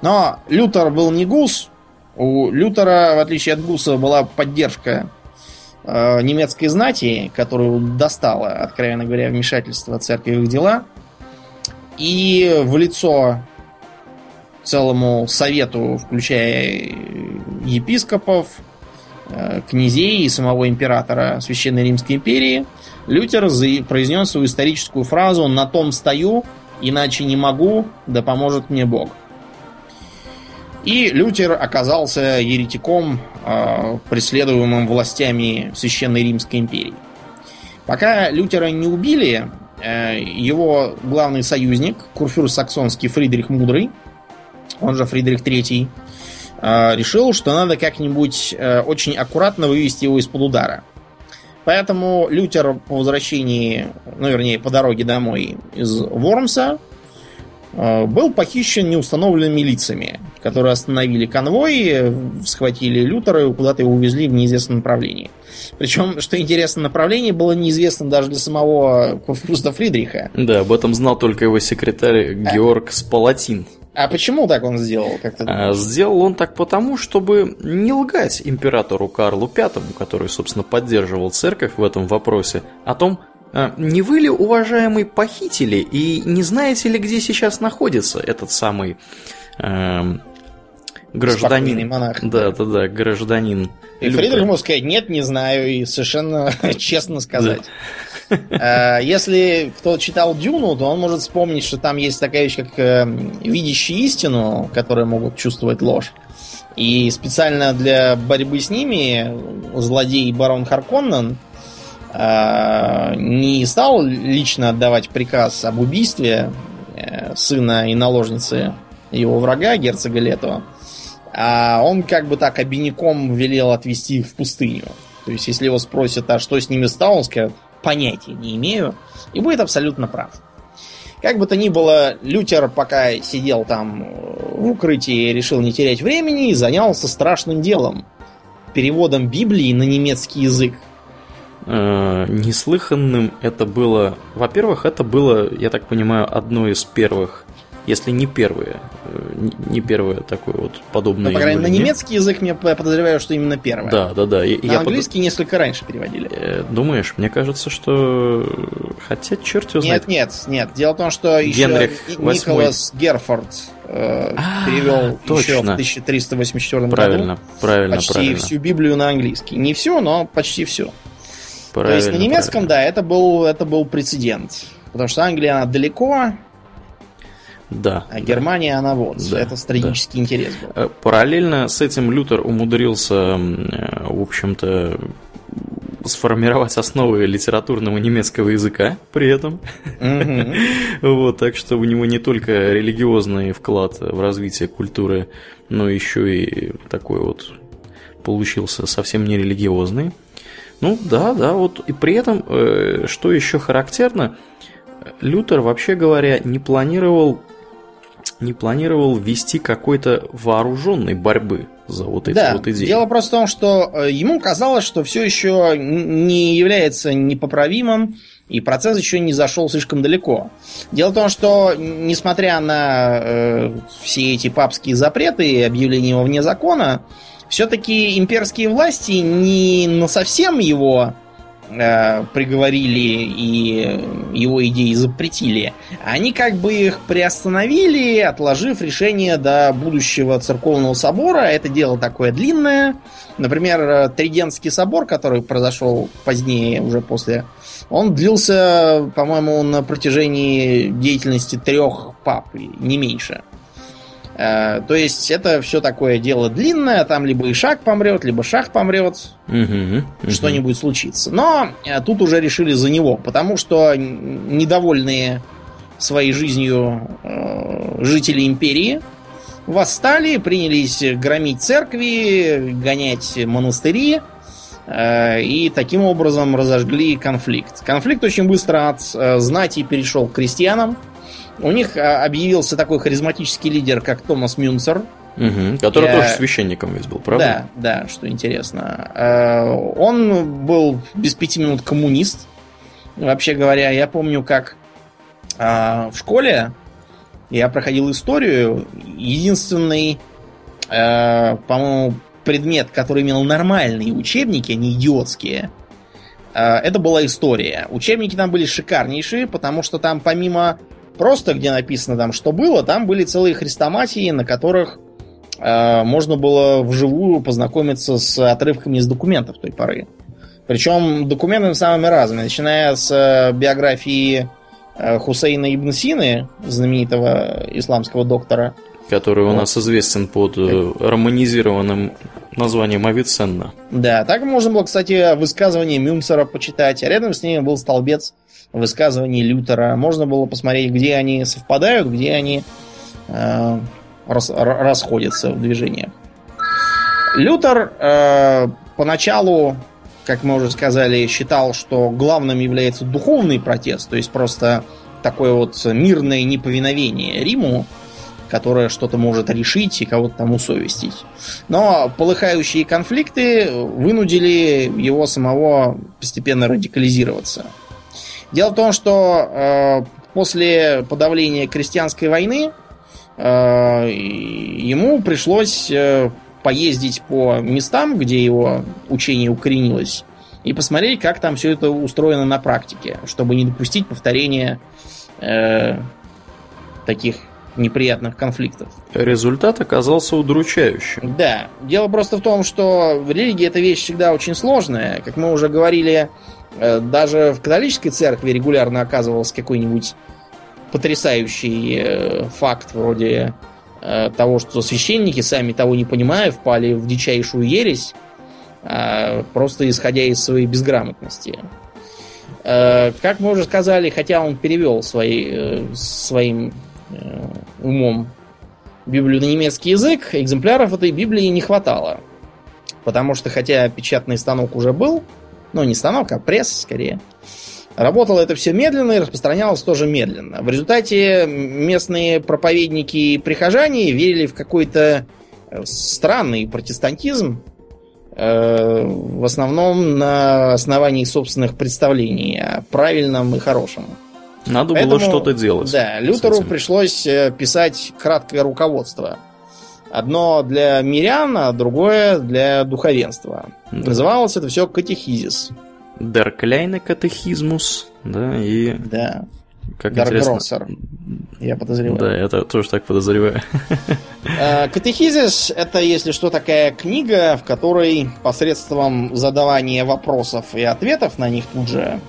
Но Лютер был не гус. У Лютера, в отличие от гуса, была поддержка э, немецкой знати, которую достало, откровенно говоря, вмешательство церкви в их дела. И в лицо целому совету, включая епископов, князей и самого императора Священной Римской империи, Лютер произнес свою историческую фразу «На том стою, иначе не могу, да поможет мне Бог». И Лютер оказался еретиком, э, преследуемым властями Священной Римской империи. Пока Лютера не убили, э, его главный союзник, курфюр саксонский Фридрих Мудрый, он же Фридрих э, решил, что надо как-нибудь очень аккуратно вывести его из-под удара. Поэтому Лютер по возвращении, ну, вернее, по дороге домой из Вормса э, был похищен неустановленными лицами, которые остановили конвой, схватили Лютера и куда-то его увезли в неизвестном направлении. Причем, что интересно, направление было неизвестно даже для самого Курфюрста Фридриха. Да, об этом знал только его секретарь Георг Спалатин. А почему так он сделал? Как ты а, сделал он так потому, чтобы не лгать императору Карлу V, который, собственно, поддерживал церковь в этом вопросе, о том, а, не вы ли, уважаемый, похитили и не знаете ли, где сейчас находится этот самый э, гражданин? монарх. Да, да, да, гражданин. И Фридрих мог сказать, нет, не знаю, и совершенно честно сказать. Э, если кто читал Дюну, то он может вспомнить, что там есть такая вещь, как э, видящие истину, которые могут чувствовать ложь. И специально для борьбы с ними злодей барон Харконнен э, не стал лично отдавать приказ об убийстве сына и наложницы его врага, герцога Лето, а он как бы так обиняком велел отвести их в пустыню. То есть, если его спросят, а что с ними стало, он скажет, понятия не имею. И будет абсолютно прав. Как бы то ни было, Лютер, пока сидел там в укрытии, решил не терять времени и занялся страшным делом. Переводом Библии на немецкий язык. Э, неслыханным это было... Во-первых, это было, я так понимаю, одно из первых если не первые, э, не первое такое вот подобное. Ну, по крайней мере, на немецкий язык я подозреваю, что именно первое. Да, да, да. На я английский под... несколько раньше переводили. Э, думаешь? Мне кажется, что хотя черт его знает. Нет, нет, нет. Дело в том, что Генрих еще Николас Герфорд э, а, перевел точно. еще в 1384 правильно, году правильно, почти правильно. всю Библию на английский. Не все, но почти все. Правильно, То есть на немецком, правильно. да, это был, это был прецедент. Потому что Англия, она далеко, да. А Германия, она вот. Да, это стратегический да. интерес был. Э, параллельно с этим Лютер умудрился, э, в общем-то, сформировать основы литературного немецкого языка при этом. вот, так что у него не только религиозный вклад в развитие культуры, но еще и такой вот получился совсем не религиозный. Ну да, да, вот и при этом, э, что еще характерно, Лютер, вообще говоря, не планировал не планировал вести какой-то вооруженной борьбы за вот эти да, вот идеи. Дело просто в том, что э, ему казалось, что все еще не является непоправимым, и процесс еще не зашел слишком далеко. Дело в том, что несмотря на э, все эти папские запреты и объявления его вне закона, все-таки имперские власти не на совсем его э, приговорили и его идеи запретили, они как бы их приостановили, отложив решение до будущего церковного собора. Это дело такое длинное. Например, Тридентский собор, который произошел позднее, уже после, он длился, по-моему, на протяжении деятельности трех пап, не меньше. Э, то есть это все такое дело длинное, там либо Ишак помрет, либо Шах помрет, угу, угу. что-нибудь случится. Но э, тут уже решили за него, потому что недовольные своей жизнью э, жители империи восстали, принялись громить церкви, гонять монастыри и таким образом разожгли конфликт. Конфликт очень быстро от знати перешел к крестьянам. У них а, объявился такой харизматический лидер, как Томас Мюнцер. Угу, который Я... тоже священником весь был, правда? Да, да, что интересно. А, он был без пяти минут коммунист. Вообще говоря, я помню, как а, в школе я проходил историю. Единственный, по-моему, предмет, который имел нормальные учебники, а не идиотские, это была история. Учебники там были шикарнейшие, потому что там помимо просто, где написано там, что было, там были целые хрестоматии, на которых э, можно было вживую познакомиться с отрывками из документов той поры. Причем документы самыми разными, начиная с э, биографии э, Хусейна Ибн Сины, знаменитого исламского доктора. Который у вот. нас известен под э, романизированным названием Авиценна. Да, так можно было, кстати, высказывание Мюнцера почитать, а рядом с ними был столбец высказываний Лютера. Можно было посмотреть, где они совпадают, где они э, рас, расходятся в движениях. Лютер э, поначалу, как мы уже сказали, считал, что главным является духовный протест, то есть просто такое вот мирное неповиновение Риму, которое что-то может решить и кого-то там усовестить. Но полыхающие конфликты вынудили его самого постепенно радикализироваться. Дело в том, что э, после подавления крестьянской войны э, ему пришлось э, поездить по местам, где его учение укоренилось, и посмотреть, как там все это устроено на практике, чтобы не допустить повторения э, таких неприятных конфликтов. Результат оказался удручающим. Да. Дело просто в том, что религия это вещь всегда очень сложная. Как мы уже говорили, Э, даже в католической церкви регулярно оказывался какой-нибудь потрясающий э, факт вроде э, того, что священники, сами того не понимая, впали в дичайшую ересь, просто исходя из своей безграмотности. Как мы уже сказали, хотя он перевел свои, своим умом Библию на немецкий язык, экземпляров этой Библии не хватало. Потому что, хотя печатный станок уже был, ну, не станок, а пресс скорее. Работало это все медленно и распространялось тоже медленно. В результате местные проповедники и прихожане верили в какой-то э, странный протестантизм, э, в основном на основании собственных представлений о правильном и хорошем. Надо Поэтому, было что-то делать. Да, Лютеру пришлось э, писать краткое руководство Одно для мирян, а другое для духовенства. Да. Называлось это все катехизис. Kleine катехизмус, да, и... Да. Как интересно. Grosser, я подозреваю. Да, я тоже так подозреваю. Э, катехизис – это, если что, такая книга, в которой посредством задавания вопросов и ответов на них тут же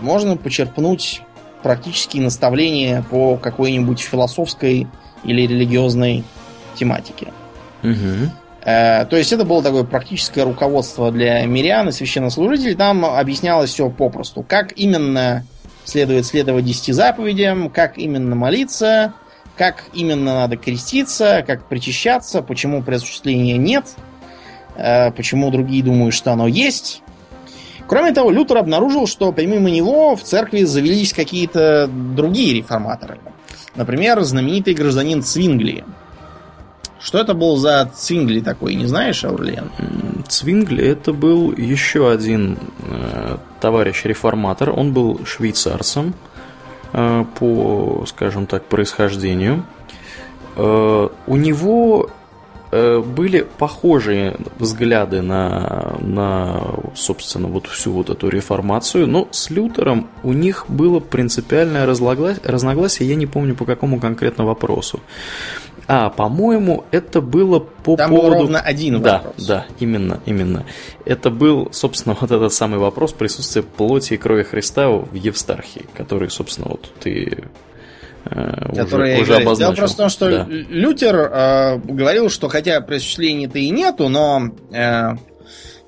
можно почерпнуть практические наставления по какой-нибудь философской или религиозной тематики. Угу. То есть это было такое практическое руководство для мирян и священнослужителей. Там объяснялось все попросту. Как именно следует следовать десяти заповедям, как именно молиться, как именно надо креститься, как причащаться, почему предосуществления нет, э, почему другие думают, что оно есть. Кроме того, Лютер обнаружил, что помимо него в церкви завелись какие-то другие реформаторы. Например, знаменитый гражданин Цвингли – что это был за Цвингли такой, не знаешь, Аурлиен? Цвингли это был еще один э, товарищ-реформатор. Он был швейцарцем э, по, скажем так, происхождению. Э, у него были похожие взгляды на, на, собственно, вот всю вот эту реформацию, но с Лютером у них было принципиальное разногласие, разногласие я не помню по какому конкретно вопросу. А, по-моему, это было по Там поводу... был ровно один да, вопрос. Да, именно, именно. Это был, собственно, вот этот самый вопрос присутствия плоти и крови Христа в Евстархии, который, собственно, вот ты э, уже, уже. Дело просто в том, что да. Лютер э, говорил, что хотя пресвящения-то и нету, но э,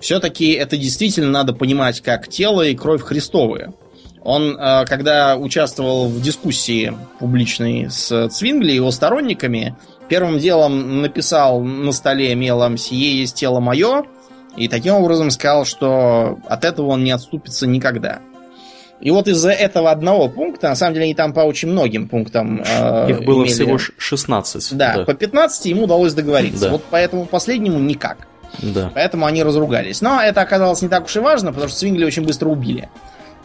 все-таки это действительно надо понимать как тело и кровь Христовые. Он, э, когда участвовал в дискуссии публичной с Цвингли и его сторонниками, первым делом написал на столе мелом «Сие есть тело мое», и таким образом сказал, что от этого он не отступится никогда. И вот из-за этого одного пункта, на самом деле они там по очень многим пунктам э, Их было имели... всего 16. Да, да, по 15 ему удалось договориться. Да. Вот по этому последнему никак. Да. Поэтому они разругались. Но это оказалось не так уж и важно, потому что Цвингли очень быстро убили.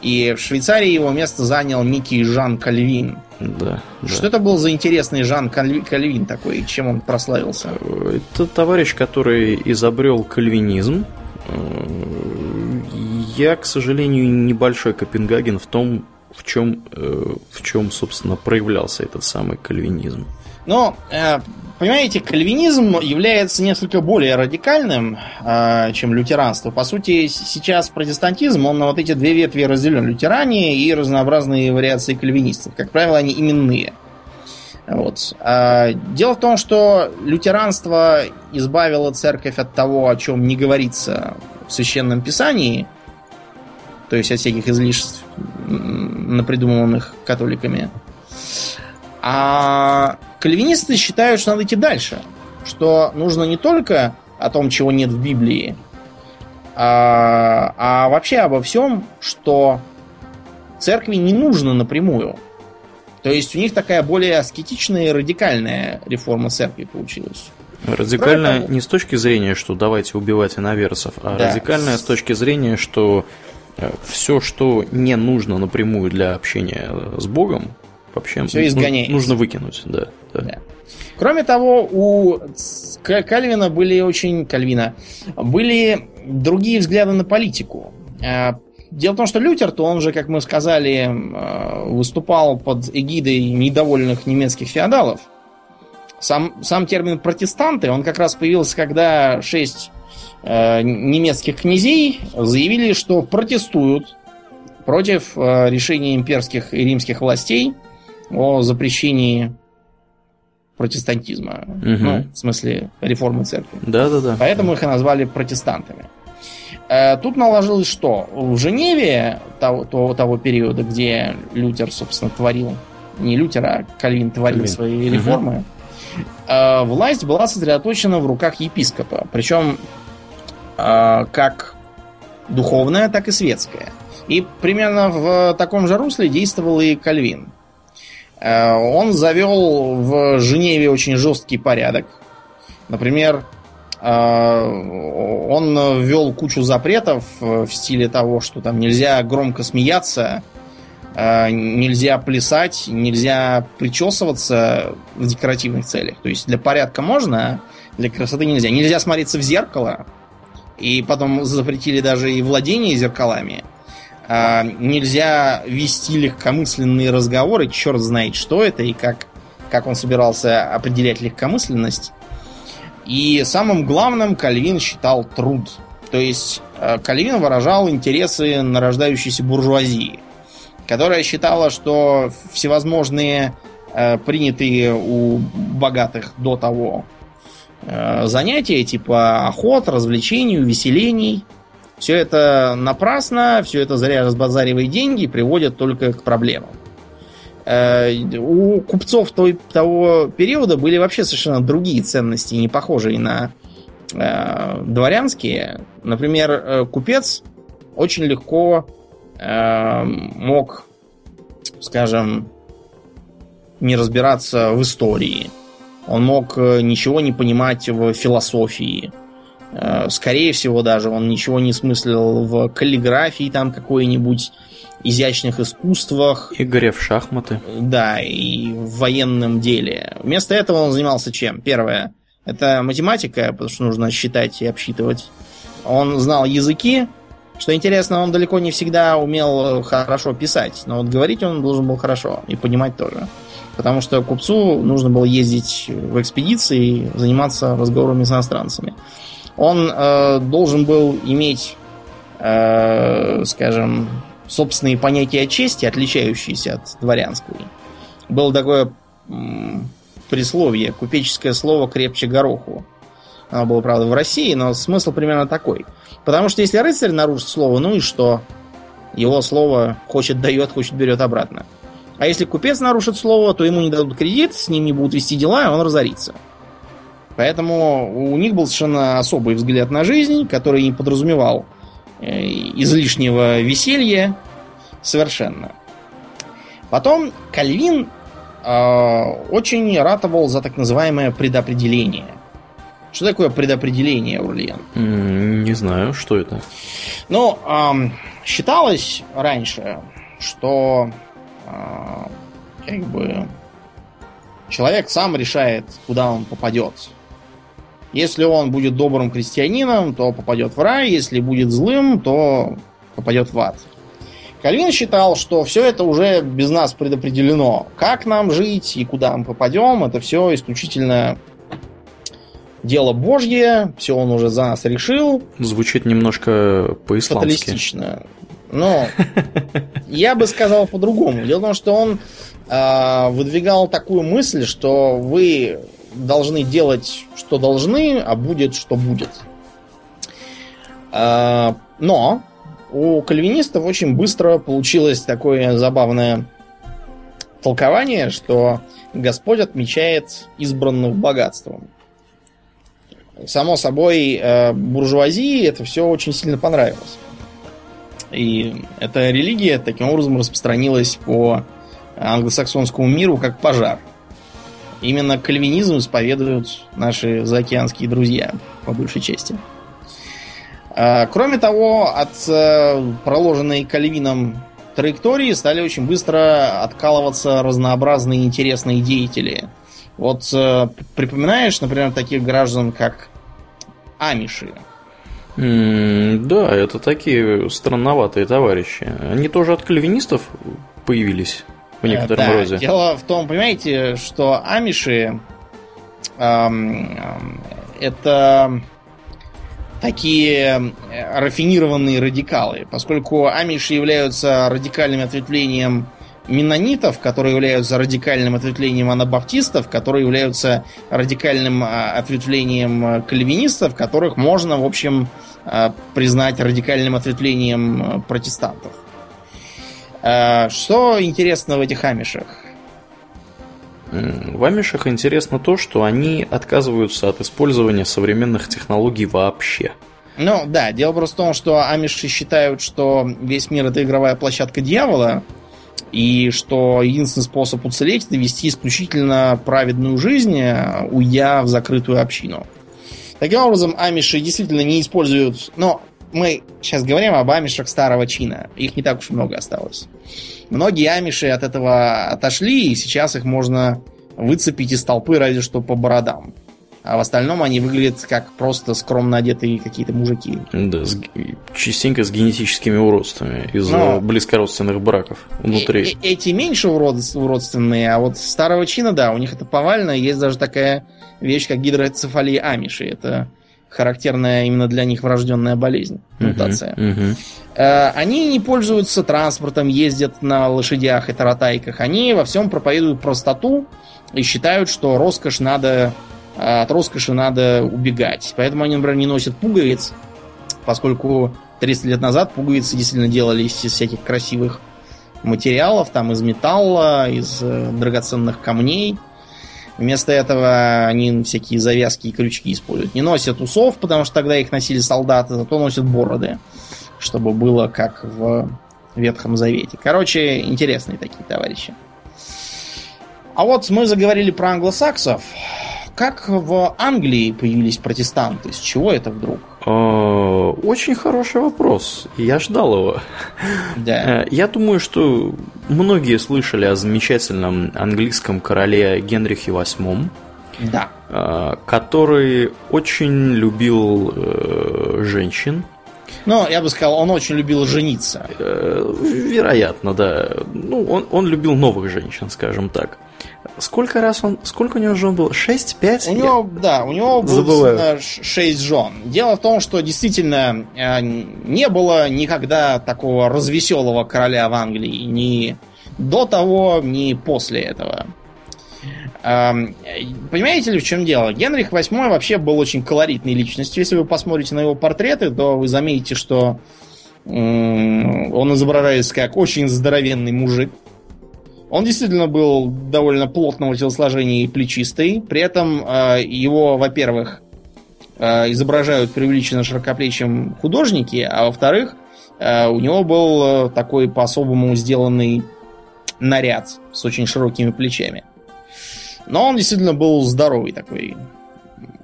И в Швейцарии его место занял некий Жан Кальвин. Да, Что да. это был за интересный Жан Кальвин такой? Чем он прославился? Это товарищ, который изобрел кальвинизм. Я, к сожалению, небольшой Копенгаген в том, в чем, в чем, собственно, проявлялся этот самый кальвинизм. Но э, Понимаете, кальвинизм является несколько более радикальным, э, чем лютеранство. По сути, сейчас протестантизм, он на вот эти две ветви разделен. Лютеране и разнообразные вариации кальвинистов. Как правило, они именные. Вот. А, дело в том, что лютеранство избавило церковь от того, о чем не говорится в священном писании, то есть от всяких излишеств, напридуманных католиками. А кальвинисты считают, что надо идти дальше. Что нужно не только о том, чего нет в Библии, а, а вообще обо всем, что церкви не нужно напрямую. То есть у них такая более аскетичная и радикальная реформа церкви получилась. Радикальная Кроме не с точки зрения, что давайте убивать иноверцев, а да. радикальная с точки зрения, что все, что не нужно напрямую для общения с Богом, вообще Все изгоняется. нужно выкинуть, да, да. да. Кроме того, у Кальвина были очень... Кальвина были другие взгляды на политику. А, дело в том, что Лютер-то, он же, как мы сказали, выступал под эгидой недовольных немецких феодалов. Сам, сам термин протестанты, он как раз появился, когда шесть э, немецких князей заявили, что протестуют против э, решения имперских и римских властей о запрещении протестантизма. Угу. Ну, в смысле, реформы церкви. Да, да, да. Поэтому их и назвали протестантами. Э, тут наложилось что? В Женеве того, того, того периода, где Лютер, собственно, творил, не Лютер, а Кальвин творил Кальвин. свои реформы, угу. власть была сосредоточена в руках епископа. Причем э, как духовная, так и светская. И примерно в таком же русле действовал и Кальвин. Э, он завел в Женеве очень жесткий порядок. Например, э, он ввел кучу запретов в стиле того, что там нельзя громко смеяться, э, нельзя плясать, нельзя причесываться в декоративных целях. То есть для порядка можно, а для красоты нельзя. Нельзя смотреться в зеркало. И потом запретили даже и владение зеркалами. А, нельзя вести легкомысленные разговоры, черт знает, что это и как, как он собирался определять легкомысленность. И самым главным Кальвин считал труд. То есть э, Кальвин выражал интересы нарождающейся буржуазии, которая считала, что всевозможные э, принятые у богатых до того занятия, типа охот, развлечений, увеселений, все это напрасно, все это зря разбазаривает деньги, приводит только к проблемам. Э, у купцов той, того периода были вообще совершенно другие ценности, не похожие на э, дворянские. Например, э, купец очень легко э, мог, скажем, не разбираться в истории. Он мог э, ничего не понимать в философии Э, скорее всего, даже он ничего не смыслил в каллиграфии там какой-нибудь изящных искусствах. Игоре в шахматы. Да, и в военном деле. Вместо этого он занимался чем? Первое. Это математика, потому что нужно считать и обсчитывать. Он знал языки. Что интересно, он далеко не всегда умел хорошо писать, но вот говорить он должен был хорошо и понимать тоже. Потому что купцу нужно было ездить в экспедиции и заниматься разговорами с иностранцами. Он э, должен был иметь, э, скажем, собственные понятия чести, отличающиеся от дворянской. Было такое м, присловие, купеческое слово крепче гороху. Оно было, правда, в России, но смысл примерно такой. Потому что если рыцарь нарушит слово, ну и что? Его слово хочет дает, хочет берет обратно. А если купец нарушит слово, то ему не дадут кредит, с ним не будут вести дела, и он разорится. Поэтому у них был совершенно особый взгляд на жизнь, который не подразумевал э, излишнего веселья совершенно. Потом Кальвин э, очень ратовал за так называемое предопределение. Что такое предопределение, Урлиен? Не знаю, что это. Ну, э, считалось раньше, что как бы человек сам решает, куда он попадет. Если он будет добрым крестьянином, то попадет в рай, если будет злым, то попадет в ад. Кальвин считал, что все это уже без нас предопределено. Как нам жить и куда мы попадем, это все исключительно дело Божье, все он уже за нас решил. Звучит немножко по-исламски. Фаталистично. Но я бы сказал по-другому. Дело в том, что он э, выдвигал такую мысль, что вы должны делать, что должны, а будет, что будет. А, но у кальвинистов очень быстро получилось такое забавное толкование, что Господь отмечает избранных богатством. Само собой, э, буржуазии это все очень сильно понравилось. И эта религия таким образом распространилась по англосаксонскому миру как пожар – Именно кальвинизм исповедуют наши заокеанские друзья, по большей части. А, кроме того, от э, проложенной Кальвином траектории стали очень быстро откалываться разнообразные интересные деятели. Вот э, припоминаешь, например, таких граждан, как Амиши. Да, это такие странноватые товарищи. Они тоже от кальвинистов появились? в некотором да, роде. Дело в том, понимаете, что амиши эм, это такие э, рафинированные радикалы, поскольку амиши являются радикальным ответвлением менонитов, которые являются радикальным ответвлением анабаптистов, которые являются радикальным а, ответвлением э, кальвинистов, которых можно, в общем, э, признать радикальным ответвлением протестантов. Что интересно в этих амишах? В амишах интересно то, что они отказываются от использования современных технологий вообще. Ну да, дело просто в том, что амиши считают, что весь мир это игровая площадка дьявола, и что единственный способ уцелеть это вести исключительно праведную жизнь, уйдя в закрытую общину. Таким образом, амиши действительно не используют... Но мы сейчас говорим об амишах старого чина. Их не так уж много осталось. Многие амиши от этого отошли, и сейчас их можно выцепить из толпы разве что по бородам. А в остальном они выглядят как просто скромно одетые какие-то мужики. Да, с, частенько с генетическими уродствами из-за Но близкородственных браков внутри. Э эти меньше урод уродственные, а вот старого чина, да, у них это повально. Есть даже такая вещь, как гидроцефалия амиши. Это характерная именно для них врожденная болезнь, мутация. Uh-huh, uh-huh. Они не пользуются транспортом, ездят на лошадях и таратайках. Они во всем проповедуют простоту и считают, что роскошь надо э, от роскоши надо убегать. Поэтому они, например, не носят пуговиц, поскольку 300 лет назад пуговицы действительно делались из всяких красивых материалов, там из металла, из э, драгоценных камней. Вместо этого они всякие завязки и крючки используют. Не носят усов, потому что тогда их носили солдаты, зато носят бороды, чтобы было как в Ветхом Завете. Короче, интересные такие товарищи. А вот мы заговорили про англосаксов. Как в Англии появились протестанты? С чего это вдруг? А, очень хороший вопрос. Я ждал его. Да. Э, я думаю, что многие слышали о замечательном английском короле Генрихе VIII. Да. который очень любил э, женщин. Ну, я бы сказал, он очень любил жениться. Э, вероятно, да. Ну, он, он любил новых женщин, скажем так. Сколько раз он... Сколько у него жен было? Шесть? Пять? У него, да, у него было шесть жен. Дело в том, что действительно э, не было никогда такого развеселого короля в Англии. Ни до того, ни после этого. Эм, понимаете ли, в чем дело? Генрих VIII вообще был очень колоритной личностью. Если вы посмотрите на его портреты, то вы заметите, что он изображается как очень здоровенный мужик он действительно был довольно плотного телосложения и плечистый. При этом э, его, во-первых, э, изображают преувеличенно широкоплечим художники, а во-вторых, э, у него был такой по-особому сделанный наряд с очень широкими плечами. Но он действительно был здоровый такой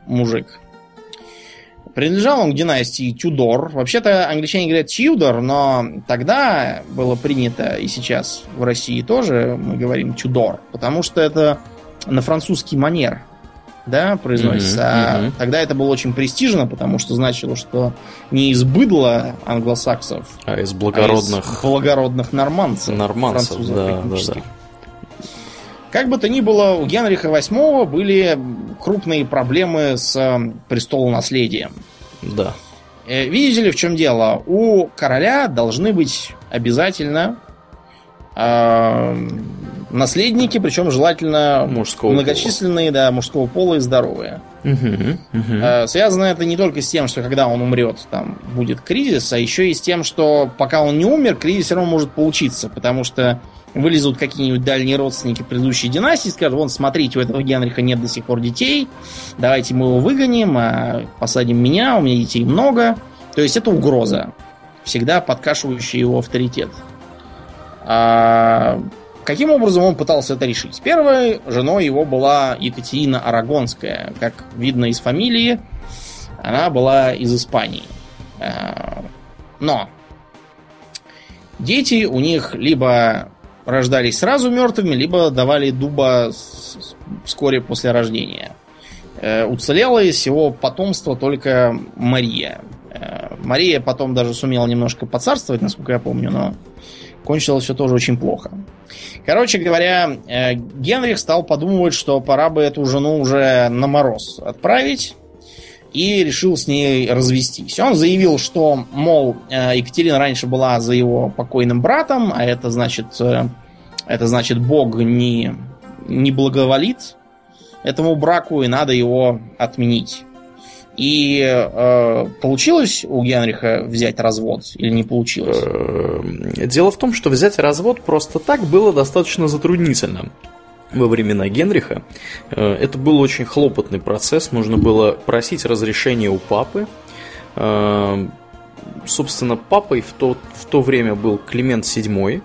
мужик. Принадлежал он к династии Тюдор. Вообще-то англичане говорят Тюдор, но тогда было принято, и сейчас в России тоже мы говорим Тюдор, потому что это на французский манер да, произносится. Mm-hmm, а mm-hmm. тогда это было очень престижно, потому что значило, что не из быдла англосаксов, а из благородных, а из благородных норманцев. Норманцев, да, да, да. Как бы то ни было, у Генриха VIII были крупные проблемы с престолонаследием. Да. Э, видите ли, в чем дело? У короля должны быть обязательно э, наследники, причем желательно мужского многочисленные, пола. да, мужского пола и здоровые. Угу, угу. Связано это не только с тем, что когда он умрет, там будет кризис, а еще и с тем, что пока он не умер, кризис все равно может получиться, потому что вылезут какие-нибудь дальние родственники предыдущей династии, скажут, вон, смотрите, у этого Генриха нет до сих пор детей, давайте мы его выгоним, а посадим меня, у меня детей много. То есть это угроза, всегда подкашивающая его авторитет. А каким образом он пытался это решить? Первой женой его была Екатерина Арагонская. Как видно из фамилии, она была из Испании. А, но дети у них либо рождались сразу мертвыми, либо давали дуба вскоре после рождения. Э, уцелела из всего потомства только Мария. Э, Мария потом даже сумела немножко поцарствовать, насколько я помню, но кончилось все тоже очень плохо. Короче говоря, э, Генрих стал подумывать, что пора бы эту жену уже на мороз отправить, и решил с ней развестись. Он заявил, что, мол, Екатерина раньше была за его покойным братом, а это значит это значит, Бог не, не благоволит этому браку, и надо его отменить. И э, получилось у Генриха взять развод или не получилось? Э, дело в том, что взять развод просто так было достаточно затруднительно. Во времена Генриха э, это был очень хлопотный процесс, нужно было просить разрешения у папы. Э, собственно, папой в то, в то время был Климент VII,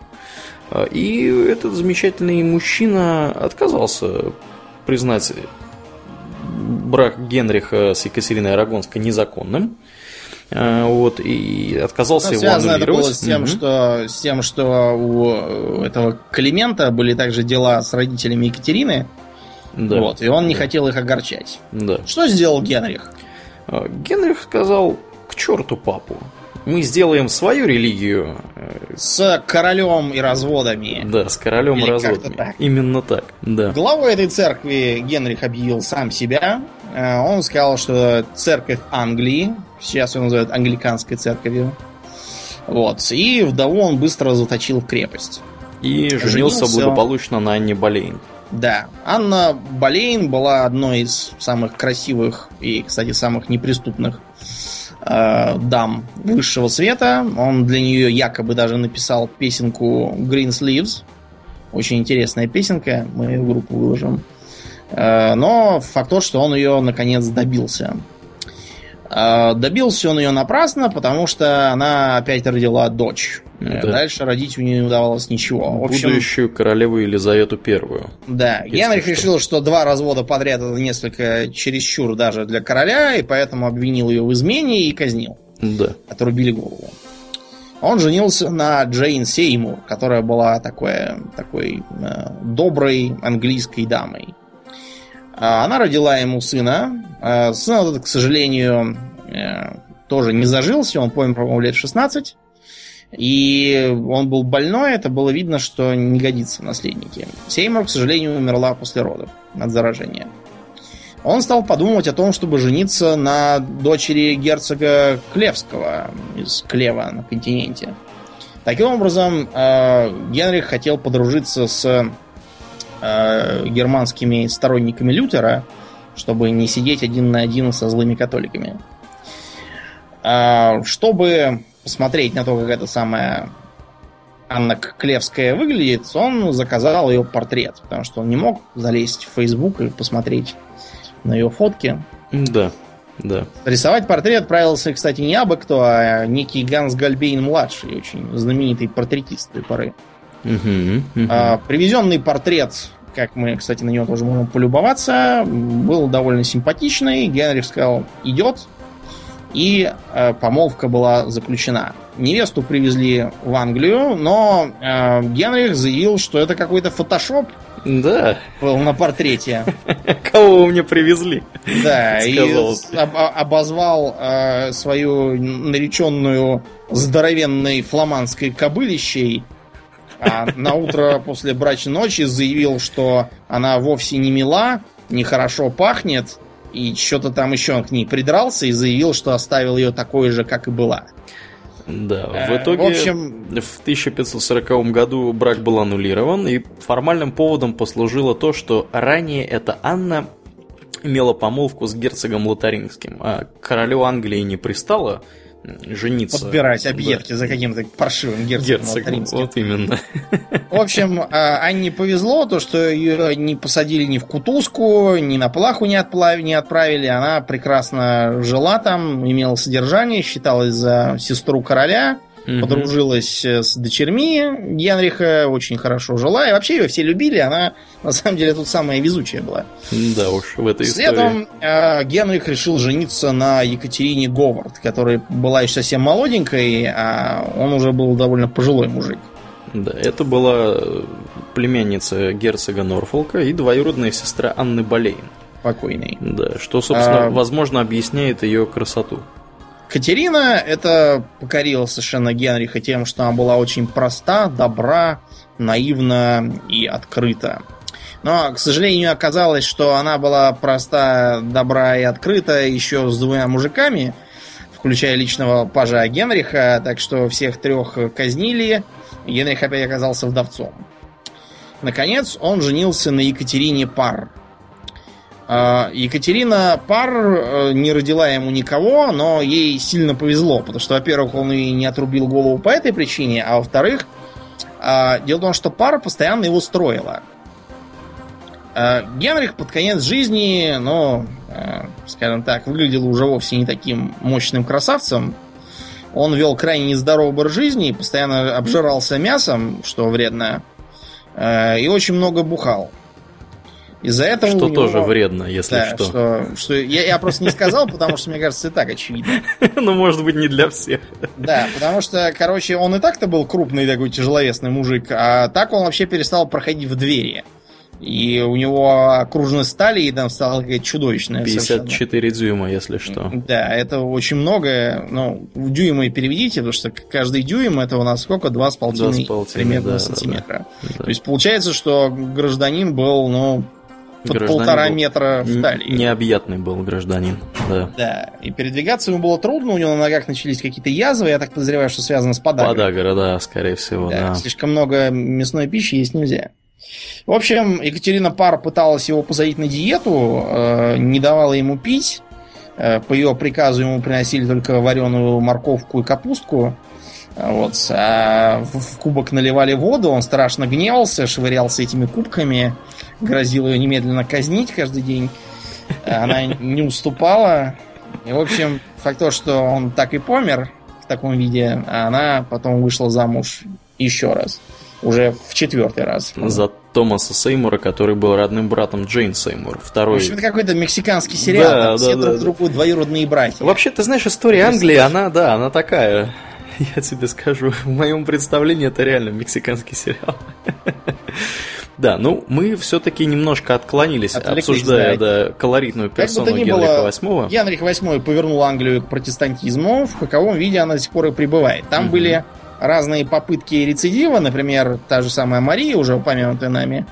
и этот замечательный мужчина отказался признать брак Генриха с Екатериной Арагонской незаконным. А, вот, и отказался ну, его связано это было с тем, угу. что, с тем, что у этого Климента были также дела с родителями Екатерины. Да. Вот, и он не да. хотел их огорчать. Да. Что сделал Генрих? А, Генрих сказал к черту папу мы сделаем свою религию. Э, с королем и разводами. Да, с королем Или и разводами. Так. Именно так, да. Главой этой церкви Генрих объявил сам себя. Э, он сказал, что церковь Англии, сейчас ее называют англиканской церковью, вот, и вдову он быстро заточил в крепость. И женился, женился благополучно на Анне Болейн. Да, Анна Болейн была одной из самых красивых и, кстати, самых неприступных э, дам высшего света. Он для нее якобы даже написал песенку Green Sleeves. Очень интересная песенка, мы ее в группу выложим. Э, но факт тот, что он ее наконец добился. Э, добился он ее напрасно, потому что она опять родила дочь. Да. Дальше родить у нее не удавалось ничего. В общем, Будущую королеву Елизавету Первую. Да, Генрих что. решил, что два развода подряд это несколько чересчур даже для короля, и поэтому обвинил ее в измене и казнил. Да. Отрубили голову. Он женился на Джейн Сеймур, которая была такой, такой э, доброй английской дамой. А, она родила ему сына. А, сын этот, к сожалению, э, тоже не зажился. Он помер, по-моему, лет 16. И он был больной, это было видно, что не годится в наследники. Сеймур, к сожалению, умерла после родов от заражения. Он стал подумывать о том, чтобы жениться на дочери герцога Клевского из Клева на континенте. Таким образом, э, Генрих хотел подружиться с э, германскими сторонниками Лютера, чтобы не сидеть один на один со злыми католиками. А, чтобы посмотреть на то, как эта самая Анна Клевская выглядит, он заказал ее портрет, потому что он не мог залезть в Facebook и посмотреть на ее фотки. Да, да. Рисовать портрет отправился, кстати, не абы кто, а некий Ганс Гальбейн младший, очень знаменитый портретист той поры. Угу, угу. А, привезенный портрет, как мы, кстати, на него тоже можем полюбоваться, был довольно симпатичный. Генрих сказал, идет, и э, помолвка была заключена. Невесту привезли в Англию, но э, Генрих заявил, что это какой-то фотошоп. Да. Был на портрете. Кого вы мне привезли? Да, и об обозвал э, свою нареченную здоровенной фламандской кобылищей. А на утро после брачной ночи заявил, что она вовсе не мила, нехорошо пахнет, и что-то там еще он к ней придрался и заявил, что оставил ее такой же, как и была. Да, в э, итоге в, общем... в 1540 году брак был аннулирован, и формальным поводом послужило то, что ранее эта Анна имела помолвку с герцогом Лотарингским, а королю Англии не пристало жениться. Подбирать объедки да. за каким-то паршивым герцогом. Герцог, вот именно. В общем, а, Анне повезло, то, что ее не посадили ни в кутузку, ни на плаху не, отплав... не отправили. Она прекрасно жила там, имела содержание, считалась за сестру короля угу. подружилась э, с дочерьми Генриха, очень хорошо жила. И вообще ее все любили, она на самом деле тут самая везучая была. Да уж, в этой Следом истории. Э, Генрих решил жениться на Екатерине Говард, которая была еще совсем молоденькой, а он уже был довольно пожилой мужик. Да, это была племянница герцога Норфолка и двоюродная сестра Анны Болейн. Покойной. Да, что, собственно, а... возможно, объясняет ее красоту. Катерина это покорила совершенно Генриха тем, что она была очень проста, добра, наивна и открыта. Но, к сожалению, оказалось, что она была проста, добра и открыта еще с двумя мужиками, включая личного пажа Генриха, так что всех трех казнили. Генрих опять оказался вдовцом. Наконец, он женился на Екатерине Пар – Екатерина Пар э, не родила ему никого, но ей сильно повезло, потому что, во-первых, он и не отрубил голову по этой причине, а во-вторых, а, дело в том, что Пара постоянно его строила. А, Генрих под конец жизни, ну, э, скажем так, выглядел уже вовсе не таким мощным красавцем. Он вел крайне нездоровый образ жизни, постоянно обжирался мясом, что вредно, э, и очень много бухал. Из-за этого что него... тоже вредно, если да, что. что, что я, я просто не сказал, потому что, мне кажется, и так очевидно. Ну, может быть, не для всех. Да, потому что, короче, он и так-то был крупный такой тяжеловесный мужик, а так он вообще перестал проходить в двери. И у него окруженность стали и там стала какая-то чудовищная 54 совершенно. дюйма, если что. Да, это очень много. Ну, в дюймы переведите, потому что каждый дюйм это у нас сколько? 2,5 примерно да, сантиметра. Да, да. То есть получается, что гражданин был, ну, под полтора был метра в талии. Необъятный был гражданин, да. Да, и передвигаться ему было трудно, у него на ногах начались какие-то язвы, я так подозреваю, что связано с подагрой. Подагра, да, скорее всего, да. да. Слишком много мясной пищи есть нельзя. В общем, Екатерина Пар пыталась его посадить на диету, э, не давала ему пить. Э, по ее приказу ему приносили только вареную морковку и капустку. Вот. А в кубок наливали воду, он страшно гневался, швырялся этими кубками, грозил ее немедленно казнить каждый день. Она не уступала. И, в общем, факт то, что он так и помер в таком виде, а она потом вышла замуж еще раз. Уже в четвертый раз. За Томаса Сеймура, который был родным братом Джейн Сеймур. Второй... В общем, это какой-то мексиканский сериал. Да, да, все да, друг да. другу двоюродные братья. Вообще, ты знаешь, история Англии, она, да, она такая я тебе скажу, в моем представлении это реально мексиканский сериал. Да, ну мы все-таки немножко отклонились, Отвлеклись, обсуждая да, да, колоритную персону как бы Генриха VIII. Генрих VIII повернул Англию к протестантизму, в каковом виде она до сих пор и пребывает. Там угу. были разные попытки рецидива, например, та же самая Мария, уже упомянутая нами,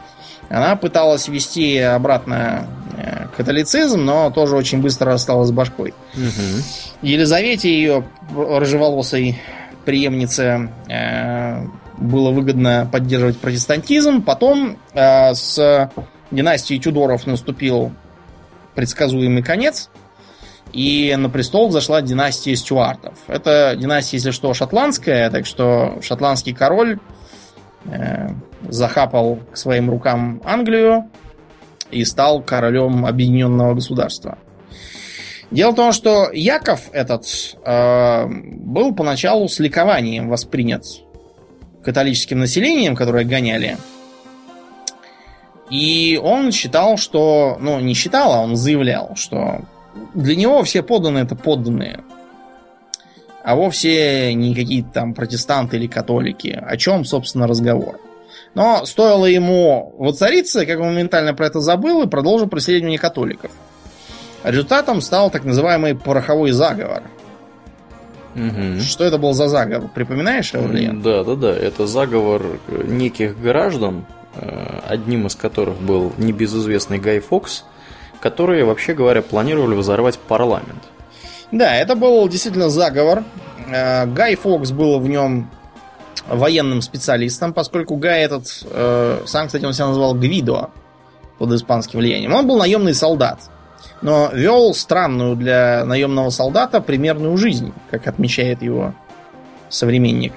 она пыталась вести обратно э, католицизм, но тоже очень быстро осталась башкой. Угу. Елизавете, ее рыжеволосой преемнице, э, было выгодно поддерживать протестантизм. Потом э, с династией Тюдоров наступил предсказуемый конец. И на престол зашла династия Стюартов. Это династия, если что, шотландская, так что шотландский король э, захапал к своим рукам Англию и стал королем объединенного государства. Дело в том, что Яков этот э, был поначалу с ликованием воспринят католическим населением, которое гоняли. И он считал, что... Ну, не считал, а он заявлял, что для него все подданные это подданные. А вовсе не какие-то там протестанты или католики. О чем, собственно, разговор. Но стоило ему воцариться, как он моментально про это забыл и продолжил преследование католиков. Результатом стал так называемый пороховой заговор – Угу. Что это был за заговор? Припоминаешь, Аурлиен? Да, да, да. Это заговор неких граждан, э, одним из которых был небезызвестный Гай Фокс, которые, вообще говоря, планировали взорвать парламент. Да, это был действительно заговор. Э, Гай Фокс был в нем военным специалистом, поскольку Гай этот, э, сам, кстати, он себя называл Гвидо под испанским влиянием. Он был наемный солдат но вел странную для наемного солдата примерную жизнь, как отмечает его современник.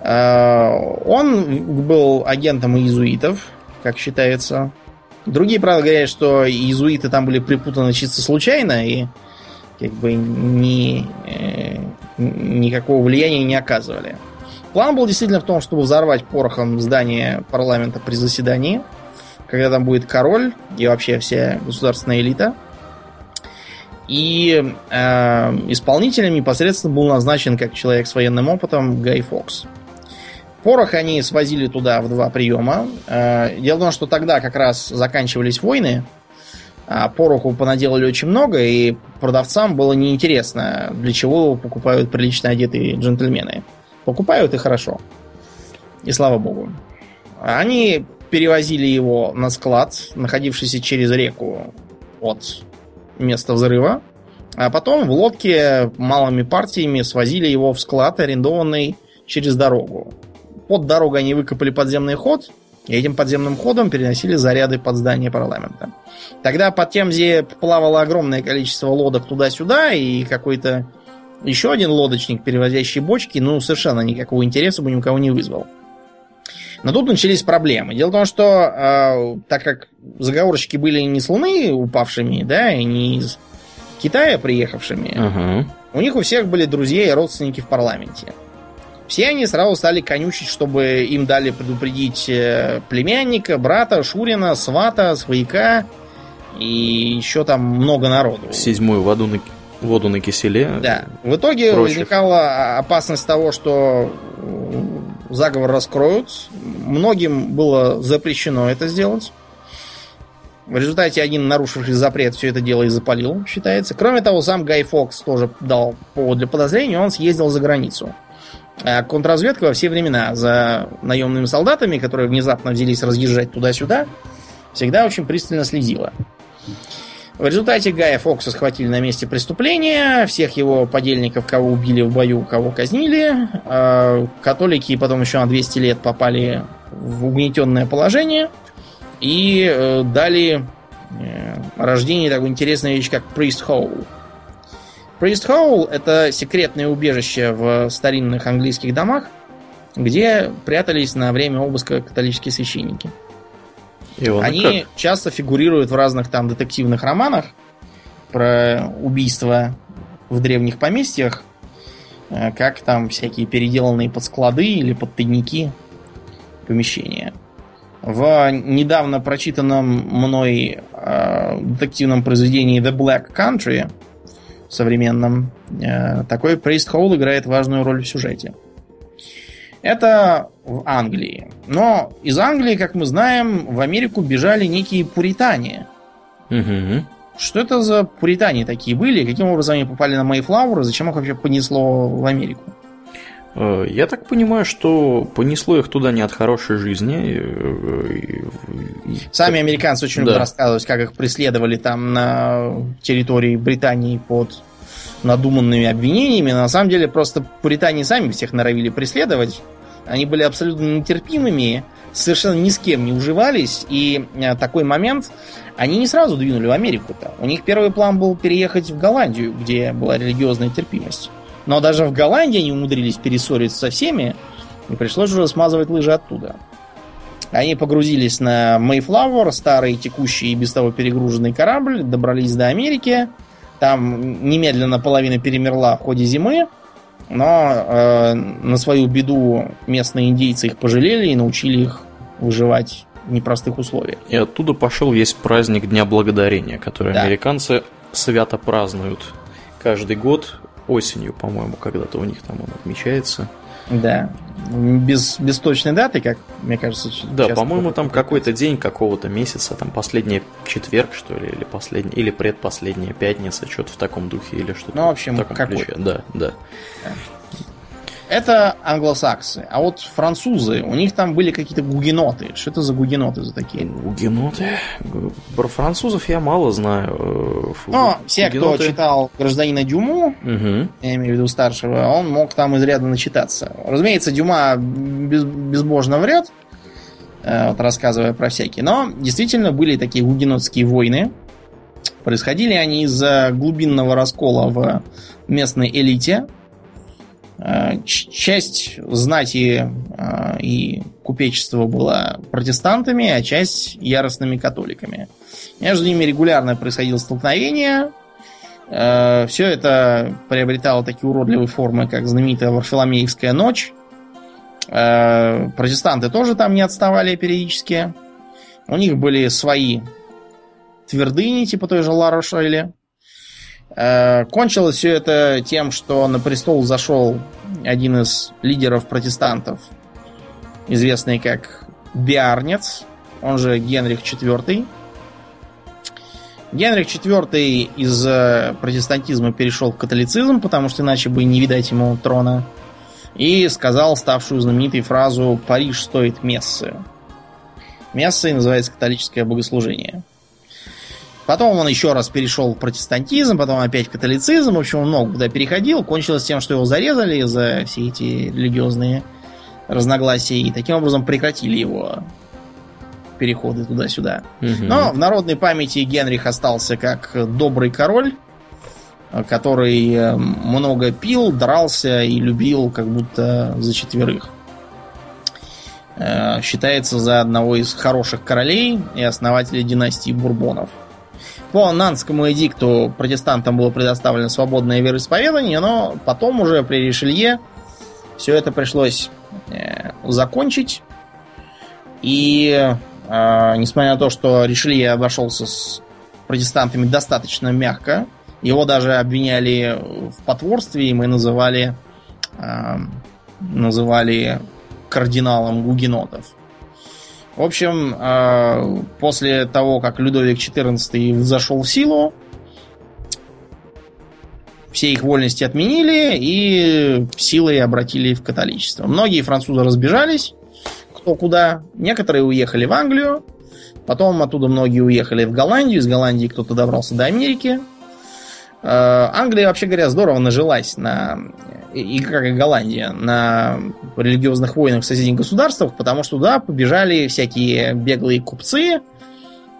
А, он был агентом иезуитов, как считается. Другие, правда, говорят, что иезуиты там были припутаны чисто случайно и как бы ни, э, никакого влияния не оказывали. План был действительно в том, чтобы взорвать порохом здание парламента при заседании – когда там будет король и вообще вся государственная элита. И э, исполнителем непосредственно был назначен как человек с военным опытом Гай Фокс. Порох они свозили туда в два приема. Э, дело в том, что тогда как раз заканчивались войны, а пороху понаделали очень много, и продавцам было неинтересно, для чего его покупают прилично одетые джентльмены. Покупают и хорошо. И слава богу. Они перевозили его на склад, находившийся через реку от места взрыва. А потом в лодке малыми партиями свозили его в склад, арендованный через дорогу. Под дорогой они выкопали подземный ход, и этим подземным ходом переносили заряды под здание парламента. Тогда под Темзе плавало огромное количество лодок туда-сюда, и какой-то еще один лодочник, перевозящий бочки, ну, совершенно никакого интереса бы ни у кого не вызвал. Но тут начались проблемы. Дело в том, что э, так как заговорщики были не с Луны упавшими, да, и не из Китая приехавшими, uh-huh. у них у всех были друзья и родственники в парламенте. Все они сразу стали конючить, чтобы им дали предупредить э, племянника, брата, Шурина, свата, свояка и еще там много народу. Седьмую воду на, воду на киселе. Да. В итоге прочих. возникала опасность того, что заговор раскроют. Многим было запрещено это сделать. В результате один нарушивший запрет все это дело и запалил, считается. Кроме того, сам Гай Фокс тоже дал повод для подозрения, он съездил за границу. А контрразведка во все времена за наемными солдатами, которые внезапно взялись разъезжать туда-сюда, всегда очень пристально следила. В результате Гая Фокса схватили на месте преступления, всех его подельников, кого убили в бою, кого казнили. А католики потом еще на 200 лет попали в угнетенное положение и э, дали э, рождение такой интересной вещи, как Priest Hole. Priest Hole это секретное убежище в старинных английских домах, где прятались на время обыска католические священники. И он Они как? часто фигурируют в разных там детективных романах про убийства в древних поместьях, э, как там всякие переделанные под склады или под тайники помещения. В недавно прочитанном мной э, детективном произведении The Black Country современном э, такой Priest Hole играет важную роль в сюжете. Это в Англии. Но из Англии, как мы знаем, в Америку бежали некие пуритане. Угу. Что это за пуритане такие были? Каким образом они попали на Мейфлауэр? И зачем их вообще понесло в Америку? Э, я так понимаю, что понесло их туда не от хорошей жизни. Э, Сами американцы очень да. любят рассказывать, как их преследовали там на территории Британии под надуманными обвинениями. На самом деле просто пуритане сами всех норовили преследовать. Они были абсолютно нетерпимыми, совершенно ни с кем не уживались. И э, такой момент они не сразу двинули в Америку-то. У них первый план был переехать в Голландию, где была религиозная терпимость. Но даже в Голландии они умудрились перессориться со всеми, и пришлось уже смазывать лыжи оттуда. Они погрузились на Mayflower, старый текущий и без того перегруженный корабль, добрались до Америки. Там немедленно половина перемерла в ходе зимы, но э, на свою беду местные индейцы их пожалели и научили их выживать в непростых условиях. И оттуда пошел весь праздник Дня Благодарения, который да. американцы свято празднуют каждый год осенью, по-моему, когда-то у них там он отмечается. Да. Без, без точной даты, как мне кажется. Да, по-моему, там какой-то день какого-то месяца, там последний четверг, что ли, или последний, или предпоследняя пятница, что-то в таком духе, или что-то. Ну, в общем, в таком какой. ключе. Да, да. да. Это англосаксы. А вот французы, у них там были какие-то гугеноты. Что это за гугеноты за такие? Гугеноты? Про французов я мало знаю. Ну, все, гугеноты... кто читал гражданина Дюму, угу. я имею в виду старшего, он мог там изрядно начитаться. Разумеется, Дюма без, безбожно врет, э, вот рассказывая про всякие. Но действительно были такие гугенотские войны. Происходили они из-за глубинного раскола в местной элите, Э, часть знати э, и купечества была протестантами, а часть яростными католиками. Между ними регулярно происходило столкновение. Э, Все это приобретало такие уродливые формы, как знаменитая Варфоломеевская ночь. Протестанты тоже там не отставали периодически. У них были свои твердыни, типа той же Ларошойли. Э, кончилось все это тем, что на престол зашел один из лидеров протестантов, известный как Биарнец, он же Генрих IV. Генрих IV из э, протестантизма перешел в католицизм, потому что иначе бы не видать ему трона. И сказал ставшую знаменитой фразу «Париж стоит мессы». Мессой называется католическое богослужение. Потом он еще раз перешел в протестантизм, потом опять в католицизм. В общем, он много куда переходил. Кончилось тем, что его зарезали за все эти религиозные разногласия. И таким образом прекратили его переходы туда-сюда. Угу. Но в народной памяти Генрих остался как добрый король, который э, много пил, дрался и любил как будто за четверых. Э, считается за одного из хороших королей и основателя династии Бурбонов. По Нанскому эдикту протестантам было предоставлено свободное вероисповедание, но потом уже при Ришелье все это пришлось э, закончить. И э, несмотря на то, что Ришелье обошелся с протестантами достаточно мягко, его даже обвиняли в потворстве, и мы называли, э, называли кардиналом гугенотов. В общем, э, после того, как Людовик XIV зашел в силу, все их вольности отменили и силой обратили в католичество. Многие французы разбежались, кто куда. Некоторые уехали в Англию, потом оттуда многие уехали в Голландию, из Голландии кто-то добрался до Америки. Э, Англия, вообще говоря, здорово нажилась на и как и Голландия, на религиозных войнах в соседних государствах, потому что туда побежали всякие беглые купцы,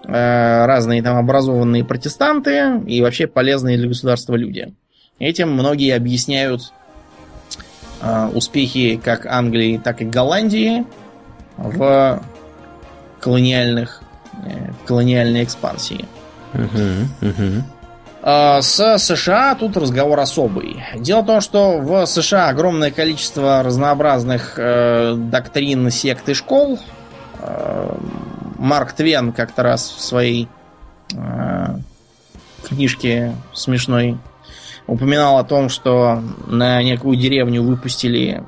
э, разные там образованные протестанты и вообще полезные для государства люди. Этим многие объясняют э, успехи как Англии, так и Голландии в колониальных в колониальной экспансии. Uh-huh, uh-huh. А, с США тут разговор особый. Дело в том, что в США огромное количество разнообразных э, доктрин, сект и школ. Э, Марк Твен как-то раз в своей э, книжке смешной упоминал о том, что на некую деревню выпустили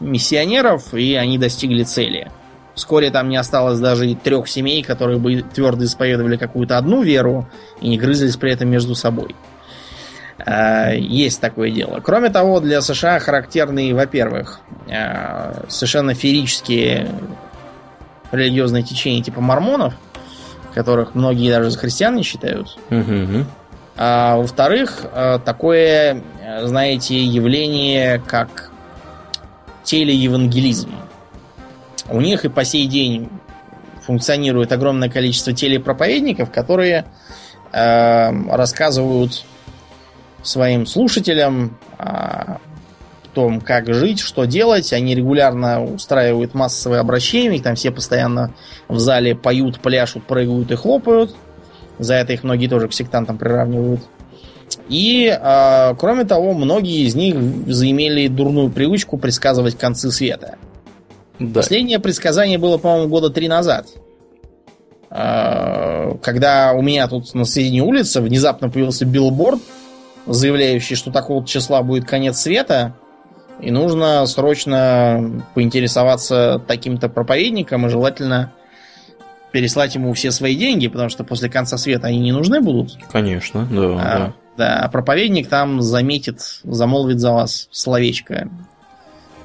миссионеров, и они достигли цели. Вскоре там не осталось даже и трех семей, которые бы твердо исповедовали какую-то одну веру и не грызлись при этом между собой. А, есть такое дело. Кроме того, для США характерны, во-первых, а, совершенно феерические религиозные течения типа мормонов, которых многие даже за христиан не считают. Угу. А, во-вторых, а, такое, знаете, явление, как телеевангелизм. У них и по сей день функционирует огромное количество телепроповедников, которые э, рассказывают своим слушателям о том, как жить, что делать. Они регулярно устраивают массовые обращения, их там все постоянно в зале поют, пляшут, прыгают и хлопают. За это их многие тоже к сектантам приравнивают. И, э, кроме того, многие из них заимели дурную привычку предсказывать концы света. Да. Последнее предсказание было, по-моему, года три назад. Э, когда у меня тут на соседней улице внезапно появился билборд, заявляющий, что такого числа будет конец света, и нужно срочно поинтересоваться таким-то проповедником, и желательно переслать ему все свои деньги, потому что после конца света они не нужны будут. Конечно, да. А, да. да, а проповедник там заметит, замолвит за вас словечко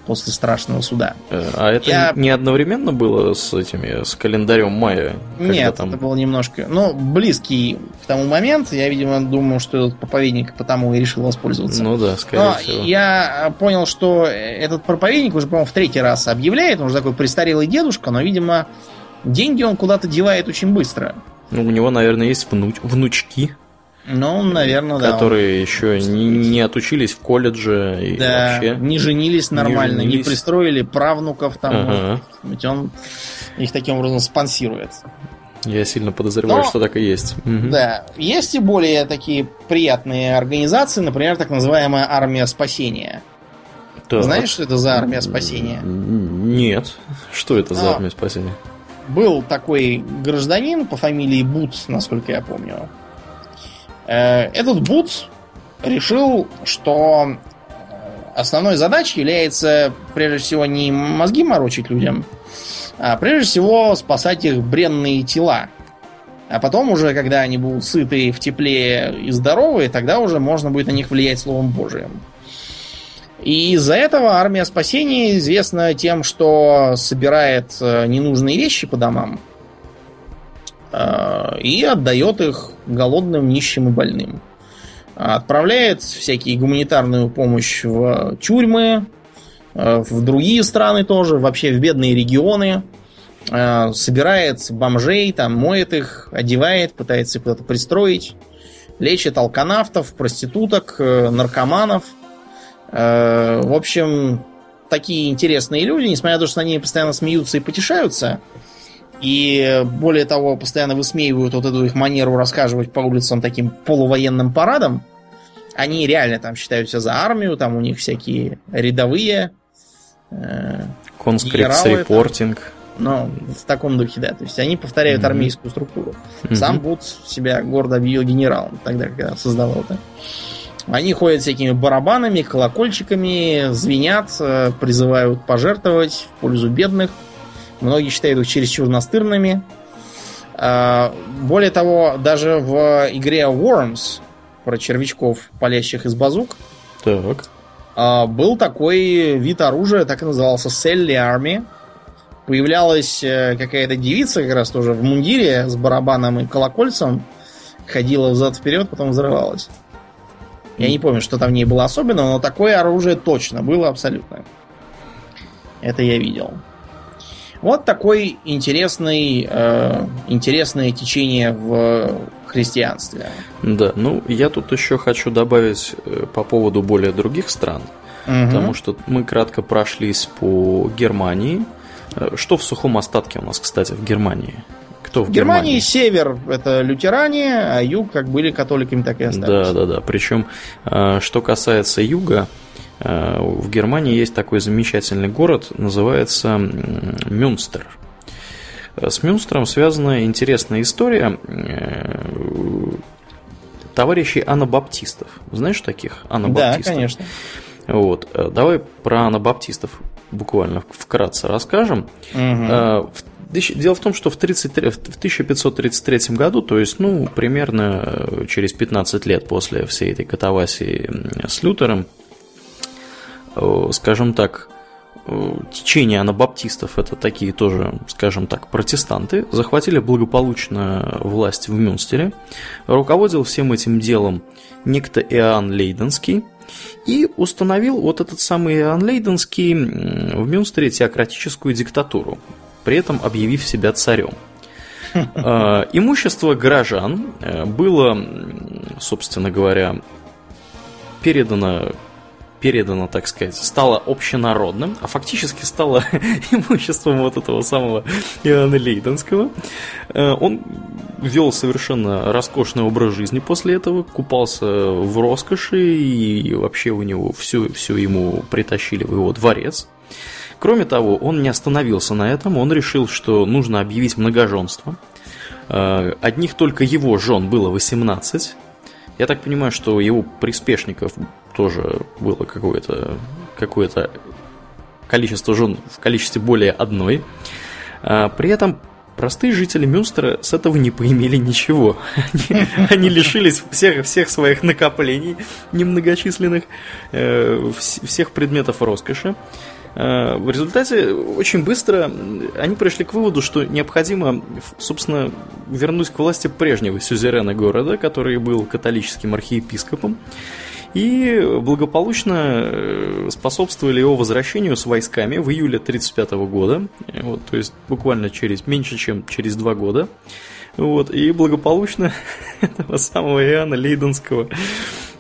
после страшного суда. Э, а это Я... не одновременно было с этими, с календарем мая? Нет, там... это было немножко, ну, близкий к тому момент. Я, видимо, думаю, что этот проповедник потому и решил воспользоваться. Ну да, скорее Но всего. Я понял, что этот проповедник уже, по-моему, в третий раз объявляет, он уже такой престарелый дедушка, но, видимо, деньги он куда-то девает очень быстро. Ну, у него, наверное, есть внуч... внучки. Ну, наверное, да. Которые еще не, не отучились в колледже и да, вообще. Не женились нормально, не, женились. не пристроили правнуков там. Ага. Ведь он их таким образом спонсирует. Я сильно подозреваю, Но, что так и есть. Да. Есть и более такие приятные организации, например, так называемая армия спасения. Так. Знаешь, что это за армия спасения? Нет. Что это за а, армия спасения? Был такой гражданин по фамилии Бут, насколько я помню. Э, этот Бут решил, что основной задачей является прежде всего не мозги морочить людям, а прежде всего спасать их бренные тела. А потом уже, когда они будут сытые, в тепле и здоровые, тогда уже можно будет на них влиять Словом Божиим. И из-за этого армия спасения известна тем, что собирает э, ненужные вещи по домам, Э, и отдает их голодным, нищим и больным. Отправляет всякие гуманитарную помощь в тюрьмы, э, в другие страны тоже, вообще в бедные регионы. Э, собирает бомжей, там, моет их, одевает, пытается их куда-то пристроить. Лечит алканавтов, проституток, наркоманов. В общем, такие интересные люди, несмотря на то, что они постоянно смеются и потешаются, и более того, постоянно высмеивают вот эту их манеру рассказывать по улицам таким полувоенным парадом. Они реально там считаются за армию, там у них всякие рядовые. Э, репортинг. Ну, в таком духе, да. То есть они повторяют mm-hmm. армейскую структуру. Mm-hmm. Сам Бут себя гордо объявил генералом, тогда, когда создавал это. Они ходят всякими барабанами, колокольчиками, звенят, э, призывают пожертвовать в пользу бедных. Многие считают их чересчур настырными. А, более того, даже в игре Worms про червячков, палящих из базук, так. А, был такой вид оружия, так и назывался Селли Army. Появлялась э, какая-то девица как раз тоже в мундире с барабаном и колокольцем, ходила взад-вперед, потом взрывалась. Я не помню, что там в ней было особенно, но такое оружие точно было абсолютно. Это я видел. Вот такой интересный, э, интересное течение в христианстве. Да, ну я тут еще хочу добавить э, по поводу более других стран, угу. потому что мы кратко прошлись по Германии. Э, что в сухом остатке у нас, кстати, в Германии? Кто в, Германии? Германии север это лютеране, а юг как были католиками, так и остались. Да, да, да. Причем, э, что касается юга, в Германии есть такой замечательный город, называется Мюнстер. Э, с Мюнстером связана интересная история э, товарищей анабаптистов. Знаешь таких анабаптистов? Да, конечно. Вот. Давай про анабаптистов буквально вкратце расскажем. Угу. Дело в том, что в, 33, в 1533 году, то есть, ну, примерно э, через 15 лет после всей этой катавасии с Лютером, э, скажем так, э, течение анабаптистов, это такие тоже, скажем так, протестанты, захватили благополучно власть в Мюнстере. Руководил всем этим делом некто Иоанн Лейденский, и установил вот этот самый Иоанн Лейденский в Мюнстере теократическую диктатуру при этом объявив себя царем. А, имущество горожан э, было, собственно говоря, передано передано, так сказать, стало общенародным, а фактически стало имуществом вот этого самого Иоанна Лейденского. Э, он вел совершенно роскошный образ жизни после этого, купался в роскоши, и вообще у него все, все ему притащили в его дворец. Кроме того, он не остановился на этом, он решил, что нужно объявить многоженство. Э, одних только его жен было 18. Я так понимаю, что его приспешников тоже было какое-то какое количество жен в количестве более одной. Э, при этом Простые жители Мюнстера с этого не поимели ничего. Они, они лишились всех, всех своих накоплений немногочисленных, э, всех предметов роскоши. Э, в результате очень быстро они пришли к выводу, что необходимо, собственно, вернуть к власти прежнего сюзерена города, который был католическим архиепископом, и благополучно э, способствовали его возвращению с войсками в июле 1935 года, вот, то есть буквально через меньше, чем через два года. Вот, и благополучно этого самого Иоанна Лейденского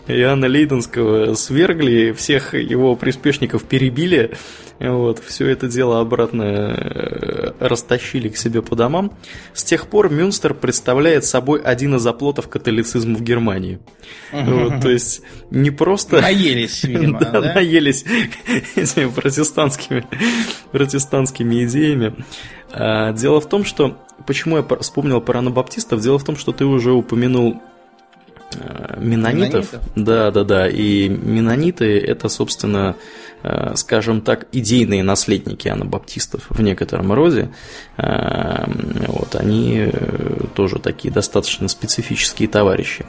Иоанна Лейденского свергли, всех его приспешников перебили, вот, все это дело обратно э, растащили к себе по домам. С тех пор Мюнстер представляет собой один из оплотов католицизма в Германии. Вот, то есть не просто... Наелись, видимо, да, да? наелись этими протестантскими, протестантскими идеями. А, дело в том, что... Почему я вспомнил про анабаптистов? Дело в том, что ты уже упомянул менонитов. менонитов. Да, да, да. И менониты это, собственно, э, скажем так, идейные наследники анабаптистов в некотором роде. Э, вот, они тоже такие достаточно специфические товарищи.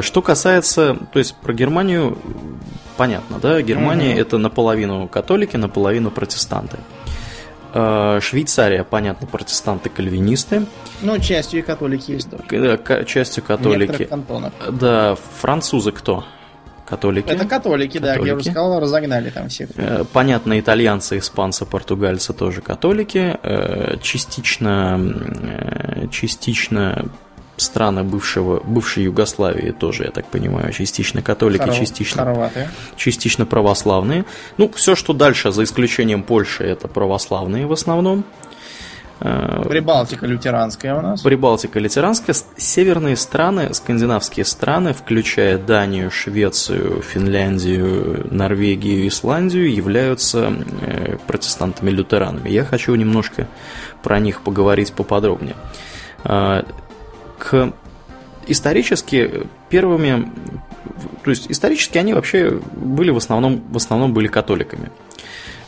Что касается, то есть про Германию понятно, да, Германия угу. это наполовину католики, наполовину протестанты. Э, Швейцария, понятно, протестанты-кальвинисты. Ну, частью и католики есть тоже. Да, частью католики. Да, французы кто? Католики. Это католики, католики, да, как я уже сказал, разогнали там всех. Э, понятно, итальянцы, испанцы, португальцы тоже католики. Э, частично, частично страны бывшего, бывшей Югославии тоже, я так понимаю, частично католики, Хоров, частично, частично православные. Ну, все, что дальше, за исключением Польши, это православные в основном. Э, Прибалтика лютеранская у нас. Прибалтика лютеранская. Северные страны, скандинавские страны, включая Данию, Швецию, Финляндию, Норвегию, Исландию, являются э, протестантами-лютеранами. Я хочу немножко про них поговорить поподробнее. К исторически первыми, то есть исторически они вообще были в основном, в основном были католиками.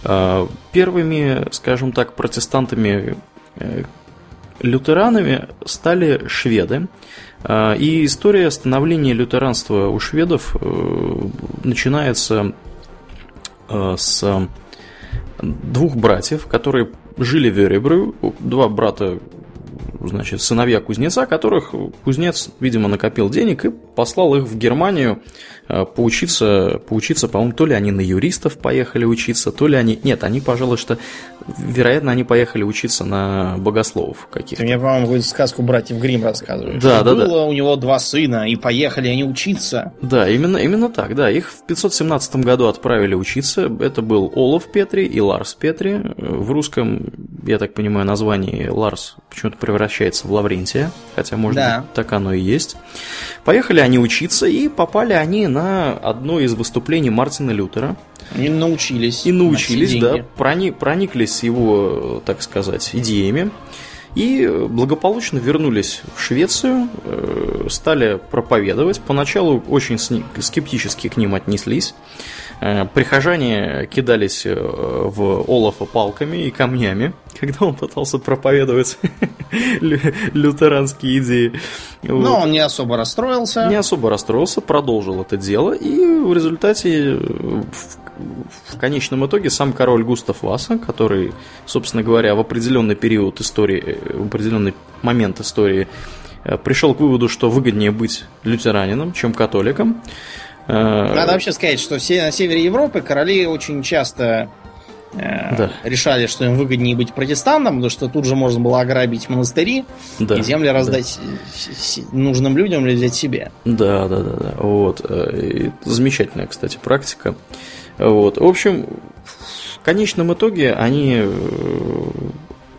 А, первыми, скажем так, протестантами э, лютеранами стали шведы. А, и история становления лютеранства у шведов э, начинается э, с двух братьев, которые жили в Эребрю. Два брата значит, сыновья кузнеца, которых кузнец, видимо, накопил денег и послал их в Германию Э, поучиться, поучиться, по-моему, то ли они на юристов поехали учиться, то ли они... Нет, они, пожалуй, что... Вероятно, они поехали учиться на богословов каких-то. Мне, по-моему, какую-то сказку братьев Грим рассказываешь. Да, да, Было да. у него два сына, и поехали они учиться. Да, именно, именно так, да. Их в 517 году отправили учиться. Это был Олаф Петри и Ларс Петри. В русском, я так понимаю, название Ларс почему-то превращается в Лаврентия, хотя, может да. быть, так оно и есть. Поехали они учиться, и попали они на одно из выступлений Мартина Лютера. И научились. И научились, да, прони, прониклись его, так сказать, идеями. И благополучно вернулись в Швецию, э, стали проповедовать. Поначалу очень скептически к ним отнеслись. Э, прихожане кидались э, в Олафа палками и камнями, когда он пытался проповедовать лютеранские идеи. Но он не особо расстроился. Не особо расстроился, продолжил это дело, и в результате в конечном итоге сам король Густав Васа, который, собственно говоря, в определенный период истории, в определенный момент истории э, пришел к выводу, что выгоднее быть лютеранином, чем католиком. Э, Надо вообще сказать, что все на севере Европы короли очень часто э, да. решали, что им выгоднее быть протестантом, потому что тут же можно было ограбить монастыри да, и земли раздать да. нужным людям или взять себе. Да, да, да, да. Вот. И замечательная, кстати, практика. Вот. В общем, в конечном итоге они, э,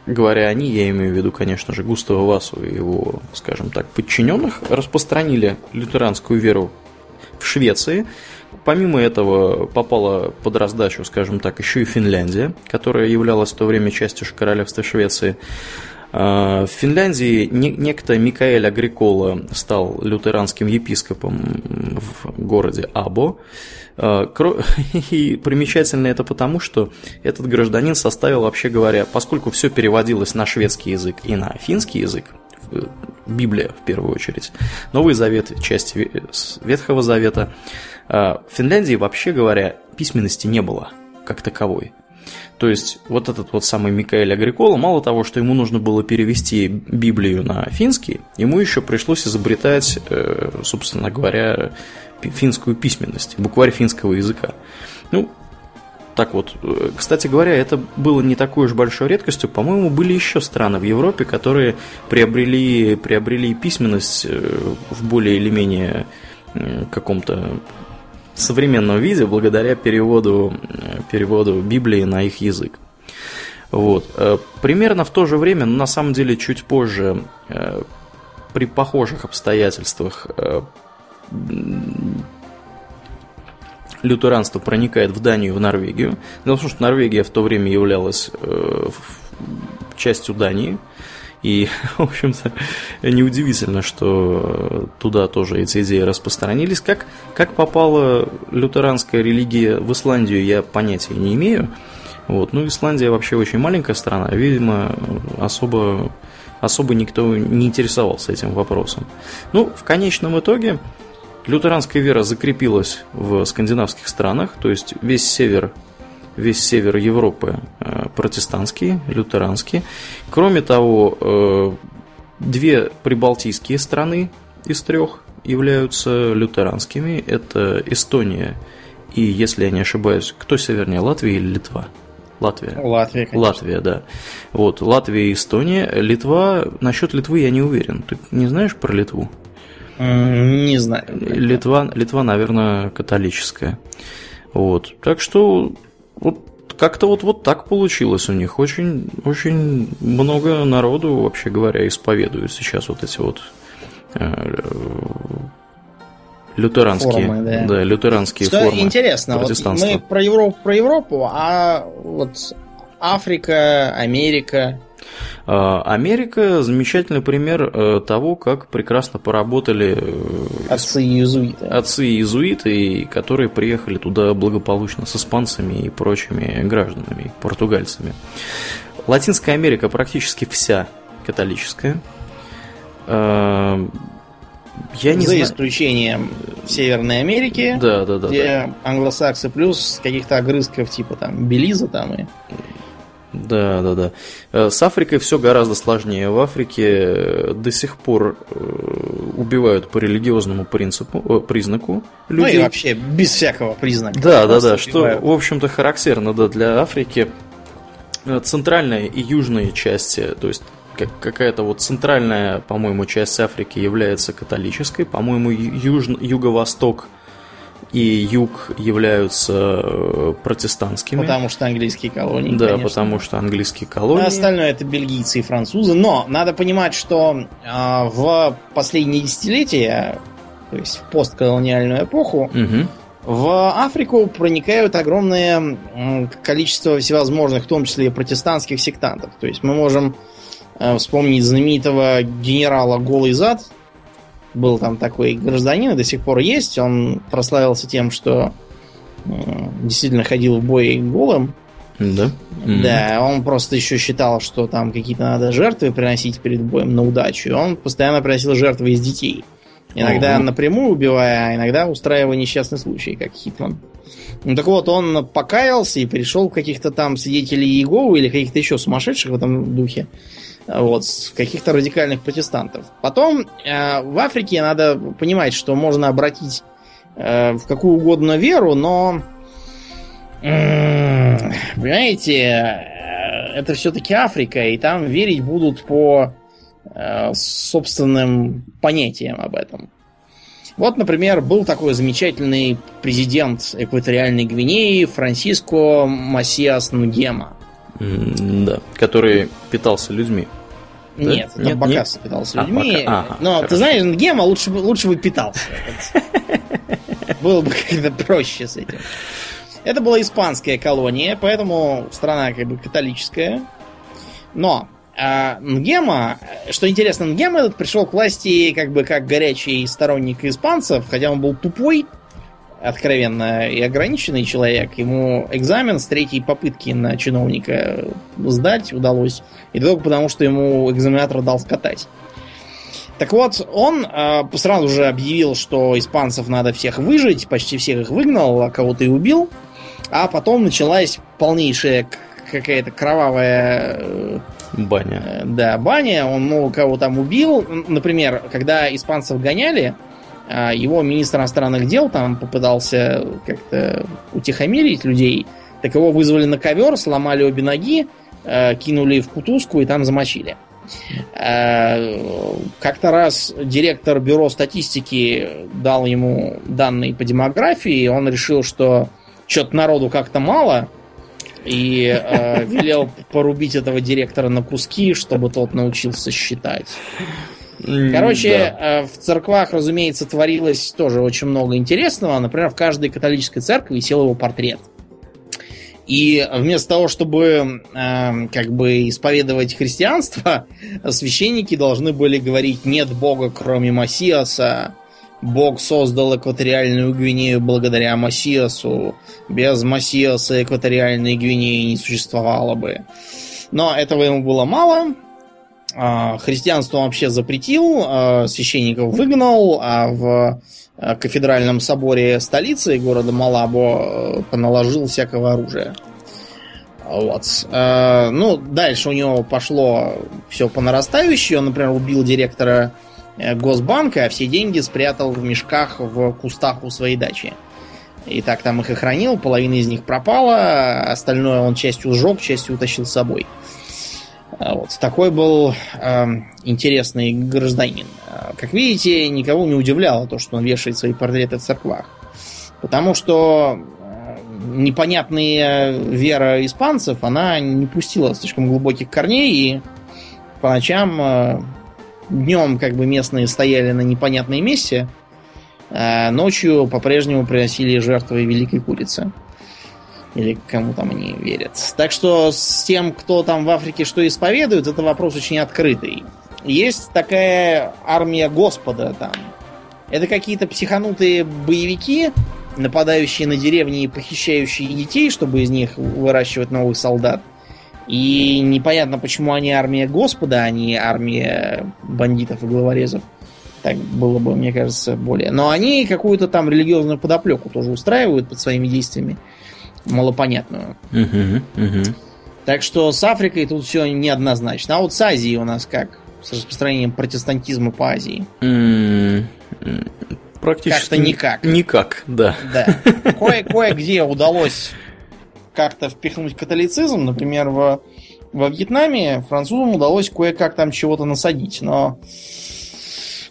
говоря они, я имею в виду, конечно же, Густава Васу и его, скажем так, подчиненных, распространили лютеранскую веру в Швеции. Помимо этого попала под раздачу, скажем так, еще и Финляндия, которая являлась в то время частью королевства Швеции. А, в Финляндии некто Микаэль Агрикола стал лютеранским епископом в городе Або. А, и примечательно это потому, что этот гражданин составил, вообще говоря, поскольку все переводилось на шведский язык и на финский язык, Библия в первую очередь, Новый Завет, часть Ветхого Завета, а, в Финляндии, вообще говоря, письменности не было как таковой. То есть вот этот вот самый Микаэль Агрикола, мало того, что ему нужно было перевести Библию на финский, ему еще пришлось изобретать, э, собственно говоря, финскую письменность, букварь финского языка. Ну, так вот, э, кстати говоря, это было не такой уж большой редкостью. По-моему, были еще страны в Европе, которые приобрели, приобрели письменность э, в более или менее каком-то современном виде благодаря переводу, переводу Библии на их язык. Вот. Э, примерно в то же время, но на самом деле чуть позже, э, при похожих обстоятельствах, э, лютеранство проникает в Данию и в Норвегию. Дело в том, что Норвегия в то время являлась частью Дании – и, в общем-то, неудивительно, что туда тоже эти идеи распространились. Как, как попала лютеранская религия в Исландию, я понятия не имею. Вот. Ну, Исландия вообще очень маленькая страна, видимо, особо, особо никто не интересовался этим вопросом. Ну, в конечном итоге, лютеранская вера закрепилась в скандинавских странах, то есть весь север весь север Европы э, протестантский, лютеранский. Кроме того, э, две прибалтийские страны из трех являются лютеранскими. Это Эстония и, если я не ошибаюсь, кто севернее, Латвия или Литва? Латвия. Латвия, конечно. Латвия, да. Вот, Латвия и Эстония. Литва, насчет Литвы я не уверен. Ты не знаешь про Литву? Не знаю. Литва, Литва, наверное, католическая. Вот. Так что вот как-то вот, вот так получилось у них. Очень, очень много народу, вообще говоря, исповедуют сейчас вот эти вот э, лютеранские, формы, да. Да, лютеранские Что формы. интересно, вот мы про Европу, про Европу, а вот Африка, Америка, Америка замечательный пример э, того, как прекрасно поработали э, отцы-иезуиты. Отцы-иезуиты, которые приехали туда благополучно с испанцами и прочими гражданами, португальцами. Латинская Америка практически вся католическая. А, я не За знаю. исключением Северной Америки, да, да, да, где да. англосаксы плюс каких-то огрызков типа там Белиза там и да, да, да. Э, с Африкой все гораздо сложнее. В Африке э, до сих пор э, убивают по религиозному принципу, признаку людей. Ну и вообще без всякого признака. Да, да, да. Что, в общем-то, характерно да, для Африки. Центральная и южная части, то есть какая-то вот центральная, по-моему, часть Африки является католической, по-моему, юж, юго-восток – и юг являются э, протестантскими. Потому что английские колонии. Да, конечно. потому что английские колонии. А остальное это бельгийцы и французы. Но надо понимать, что э, в последние десятилетия, то есть в постколониальную эпоху, угу. в Африку проникают огромное количество всевозможных, в том числе и протестантских сектантов. То есть мы можем э, вспомнить знаменитого генерала Голый Зад. Был там такой гражданин, и до сих пор есть. Он прославился тем, что э, действительно ходил в бой голым. Да? Да, он просто еще считал, что там какие-то надо жертвы приносить перед боем на удачу. И он постоянно приносил жертвы из детей. Иногда угу. напрямую убивая, а иногда устраивая несчастный случай, как Хитман. Ну так вот, он покаялся и перешел в каких-то там свидетелей Иеговы или каких-то еще сумасшедших в этом духе. Вот, каких-то радикальных протестантов. Потом э, в Африке надо понимать, что можно обратить э, в какую угодно веру, но понимаете, э, это все-таки Африка, и там верить будут по э, собственным понятиям об этом. Вот, например, был такой замечательный президент экваториальной Гвинеи Франсиско Масиас Нгема. Да, который питался людьми. Нет, да? нет, Бакаса нет? питался а, людьми. Бака... Ага, Но хорошо. ты знаешь, Нгема лучше, лучше бы питался. Было бы как-то проще с этим. Это была испанская колония, поэтому страна как бы католическая. Но а Нгема, что интересно, Нгема этот пришел к власти как бы как горячий сторонник испанцев, хотя он был тупой, откровенно и ограниченный человек. Ему экзамен с третьей попытки на чиновника сдать удалось. И только потому, что ему экзаменатор дал скатать. Так вот, он э, сразу же объявил, что испанцев надо всех выжить, почти всех их выгнал, а кого-то и убил. А потом началась полнейшая какая-то кровавая... Э, баня. Э, да, баня. Он много кого там убил. Например, когда испанцев гоняли, э, его министр иностранных дел там попытался как-то утихомирить людей. Так его вызвали на ковер, сломали обе ноги, кинули в кутузку и там замочили. Как-то раз директор бюро статистики дал ему данные по демографии, и он решил, что что-то народу как-то мало, и э, велел порубить этого директора на куски, чтобы тот научился считать. Короче, да. э, в церквах, разумеется, творилось тоже очень много интересного. Например, в каждой католической церкви висел его портрет. И вместо того, чтобы э, как бы исповедовать христианство, священники должны были говорить «нет Бога, кроме Масиаса», Бог создал экваториальную Гвинею благодаря Масиасу. Без Масиаса экваториальной Гвинеи не существовало бы. Но этого ему было мало. А, христианство вообще запретил, а, священников выгнал, а в а, кафедральном соборе столицы города Малабо поналожил всякого оружия. Вот. Ну, дальше у него пошло все по нарастающей. Он, например, убил директора Э, Госбанка, а все деньги спрятал в мешках в кустах у своей дачи. И так там их и хранил, половина из них пропала, остальное он частью сжег, частью утащил с собой. А вот. Такой был э, интересный гражданин. А, как видите, никого не удивляло то, что он вешает свои портреты в церквах. Потому что э, непонятная вера испанцев, она не пустила слишком глубоких корней, и по ночам э, днем как бы местные стояли на непонятной месте, а ночью по-прежнему приносили жертвы великой курицы. Или кому там они верят. Так что с тем, кто там в Африке что исповедует, это вопрос очень открытый. Есть такая армия Господа там. Это какие-то психанутые боевики, нападающие на деревни и похищающие детей, чтобы из них выращивать новых солдат. И непонятно, почему они армия Господа, а не армия бандитов и главорезов. Так было бы, мне кажется, более. Но они какую-то там религиозную подоплеку тоже устраивают под своими действиями. Малопонятную. Uh-huh, uh-huh. Так что с Африкой тут все неоднозначно. А вот с Азией у нас как? С распространением протестантизма по Азии. Практически как-то никак. Никак, да. Да. Кое- кое-где удалось как-то впихнуть католицизм. Например, в, во Вьетнаме французам удалось кое-как там чего-то насадить, но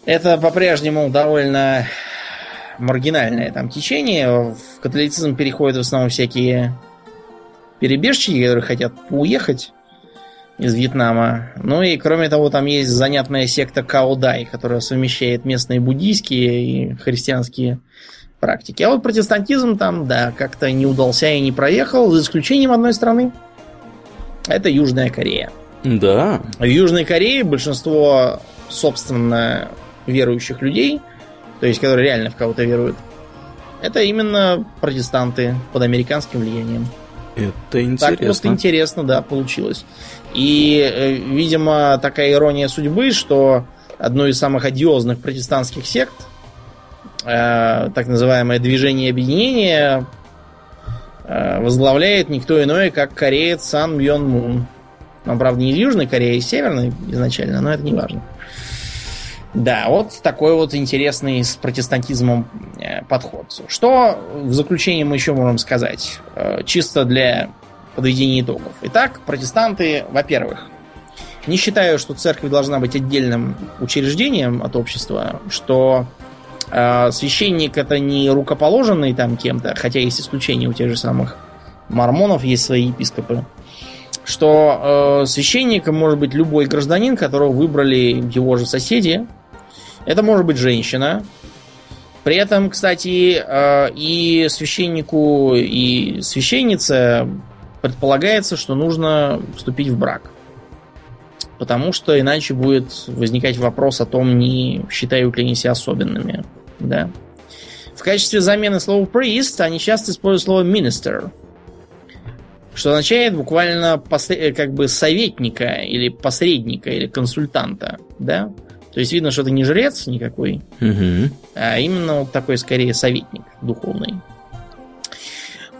это по-прежнему довольно маргинальное там течение. В католицизм переходят в основном всякие перебежчики, которые хотят уехать из Вьетнама. Ну и кроме того, там есть занятная секта Каудай, которая совмещает местные буддийские и христианские практики. А вот протестантизм там, да, как-то не удался и не проехал, за исключением одной страны. Это Южная Корея. Да. В Южной Корее большинство, собственно, верующих людей, то есть которые реально в кого-то веруют, это именно протестанты под американским влиянием. Это интересно. Так вот интересно, да, получилось. И, э, видимо, такая ирония судьбы, что одно из самых одиозных протестантских сект, э, так называемое движение объединения, э, возглавляет никто иной, как кореец Сан Мьон Мун. Он, правда, не в Южной Корее, а в Северной изначально, но это не важно. Да, вот такой вот интересный с протестантизмом э, подход. Что в заключение мы еще можем сказать? Э, чисто для подведения итогов. Итак, протестанты, во-первых, не считают, что церковь должна быть отдельным учреждением от общества, что э, священник это не рукоположенный там кем-то, хотя есть исключения у тех же самых мормонов, есть свои епископы, что э, священником может быть любой гражданин, которого выбрали его же соседи, это может быть женщина. При этом, кстати, э, и священнику, и священнице предполагается, что нужно вступить в брак. Потому что иначе будет возникать вопрос о том, не считают ли они себя особенными. Да. В качестве замены слова priest они часто используют слово minister, что означает буквально как бы советника или посредника или консультанта. Да? То есть видно, что это не жрец никакой, угу. а именно вот такой скорее советник духовный.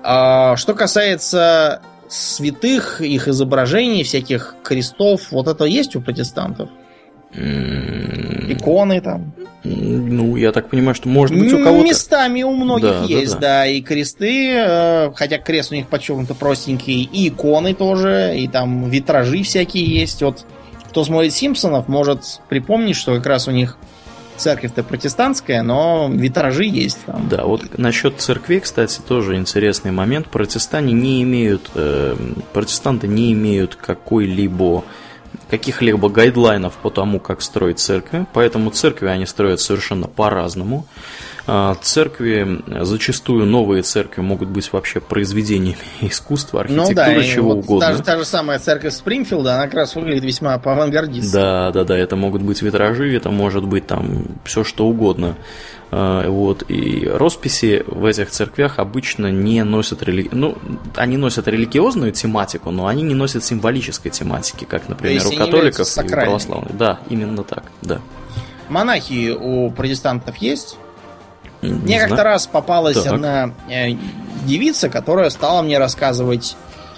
А, что касается святых, их изображений, всяких крестов, вот это есть у протестантов? Иконы там. Ну, я так понимаю, что может быть у кого-то... Местами у многих да, есть, да, да. да. И кресты, э, хотя крест у них подчеркнуто простенький, и иконы тоже, и там витражи всякие есть. Вот кто смотрит Симпсонов, может припомнить, что как раз у них церковь-то протестантская, но витражи есть там. Да, вот насчет церкви, кстати, тоже интересный момент. Протестане не имеют, э, протестанты не имеют какой-либо каких-либо гайдлайнов по тому, как строить церкви, поэтому церкви они строят совершенно по-разному. А, церкви, зачастую новые церкви могут быть вообще произведениями искусства, архитектуры, ну, да, чего вот угодно. Та, та же самая церковь Спрингфилда, она как раз выглядит весьма по-авангардистски. Да, да, да, это могут быть витражи, это может быть там все что угодно. А, вот, и росписи в этих церквях обычно не носят рели... ну, они носят религиозную тематику, но они не носят символической тематики, как, например, у католиков и православных. Да, именно так, да. Монахи у протестантов есть? Мне как-то раз попалась так. одна э, девица, которая стала мне рассказывать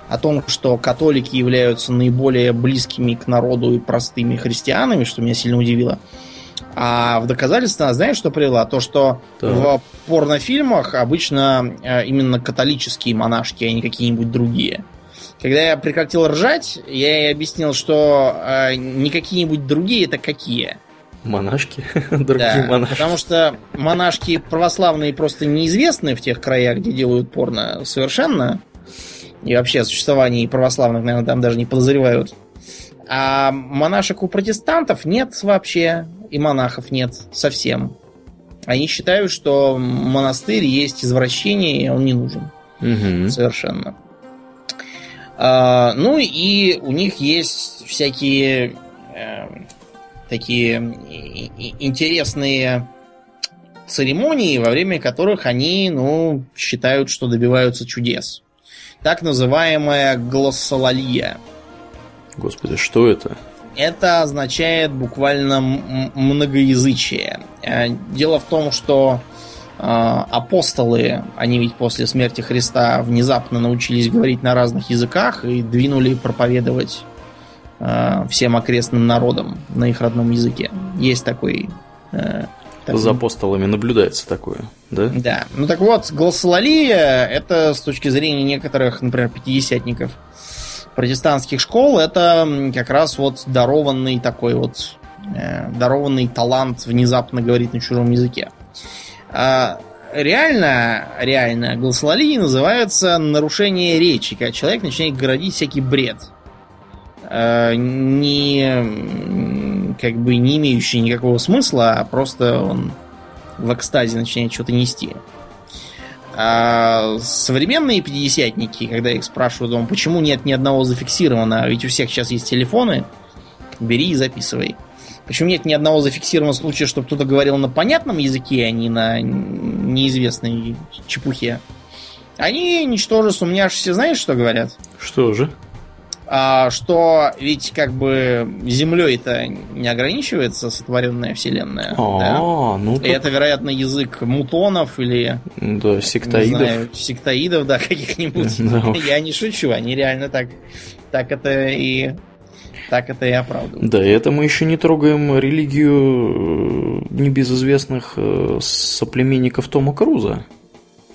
о том, что католики являются наиболее близкими к народу и простыми христианами, что меня сильно удивило. А в доказательство, знаешь, что привела? То, что так. в порнофильмах обычно э, именно католические монашки, а не какие-нибудь другие. Когда я прекратил ржать, я ей объяснил, что э, не какие-нибудь другие, это какие. Монашки, другие да, монашки. Потому что монашки православные просто неизвестны в тех краях, где делают порно совершенно. И вообще о существовании православных, наверное, там даже не подозревают. А монашек у протестантов нет вообще, и монахов нет совсем. Они считают, что монастырь есть извращение, и он не нужен. Угу. Совершенно. А, ну и у них есть всякие э, такие интересные церемонии, во время которых они, ну, считают, что добиваются чудес. Так называемая глоссолалия. Господи, что это? Это означает буквально многоязычие. Э, дело в том, что э, апостолы, они ведь после смерти Христа внезапно научились говорить на разных языках и двинули проповедовать э, всем окрестным народам на их родном языке. Есть такой... Э, такой... За апостолами наблюдается такое, да? Да. Ну так вот, глоссолалия это с точки зрения некоторых, например, пятидесятников протестантских школ, это как раз вот дарованный такой вот э, дарованный талант внезапно говорить на чужом языке. А, реально, реально, глоссолалия называется нарушение речи, когда человек начинает городить всякий бред не как бы не имеющий никакого смысла, а просто он в экстазе начинает что-то нести. А современные пятидесятники, когда их спрашивают, почему нет ни одного зафиксированного, ведь у всех сейчас есть телефоны, бери и записывай. Почему нет ни одного зафиксированного случая, чтобы кто-то говорил на понятном языке, а не на неизвестной чепухе? Они, ничтоже сумняшися, знаешь, что говорят? Что же? А, что ведь как бы Землей-то не ограничивается сотворенная Вселенная. А, да? ну так... это, вероятно, язык мутонов или... Да, сектоидов. Не знаю, сектоидов, да, каких-нибудь. Я не шучу, они реально так, так это и так это и оправдывают. Да, и это мы еще не трогаем религию э, небезызвестных э, соплеменников Тома Круза.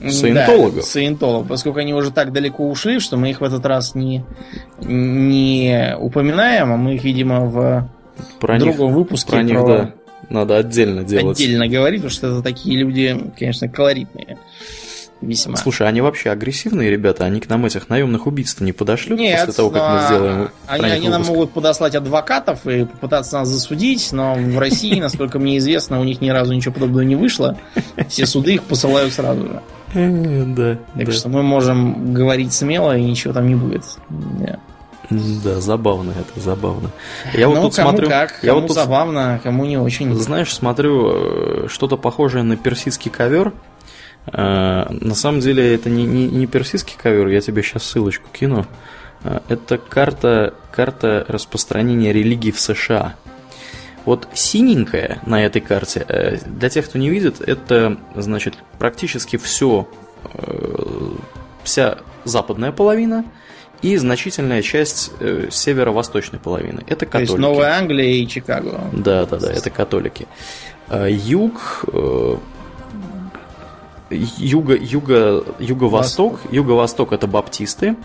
Саентологов. Да, саентологов, поскольку они уже так далеко ушли, что мы их в этот раз не, не упоминаем, а мы их, видимо, в про другом них, выпуске про, них, да, надо отдельно делать. Отдельно говорить, потому что это такие люди, конечно, колоритные. Весьма. Слушай, они вообще агрессивные ребята? Они к нам этих наемных убийц не подошлют Нет, после того, как мы сделаем Они, они нам могут подослать адвокатов и попытаться нас засудить, но в России, насколько мне известно, у них ни разу ничего подобного не вышло. Все суды их посылают сразу же. Да. Так что мы можем говорить смело, и ничего там не будет. Да, забавно это, забавно. Я ну, вот тут кому смотрю, как, я кому вот тут, забавно, кому не очень. Знаешь, смотрю э, что-то похожее на персидский ковер. Э, на самом деле это не, не, не персидский ковер, я тебе сейчас ссылочку кину. Э, это карта, карта распространения религии в США. Вот синенькая на этой карте, э, для тех, кто не видит, это, значит, практически все, э, вся западная половина и значительная часть э, северо-восточной половины. Это католики. То есть Новая Англия и Чикаго. Да, да, да, это католики. Юг, юго, юго, юго-восток, юго-восток это баптисты,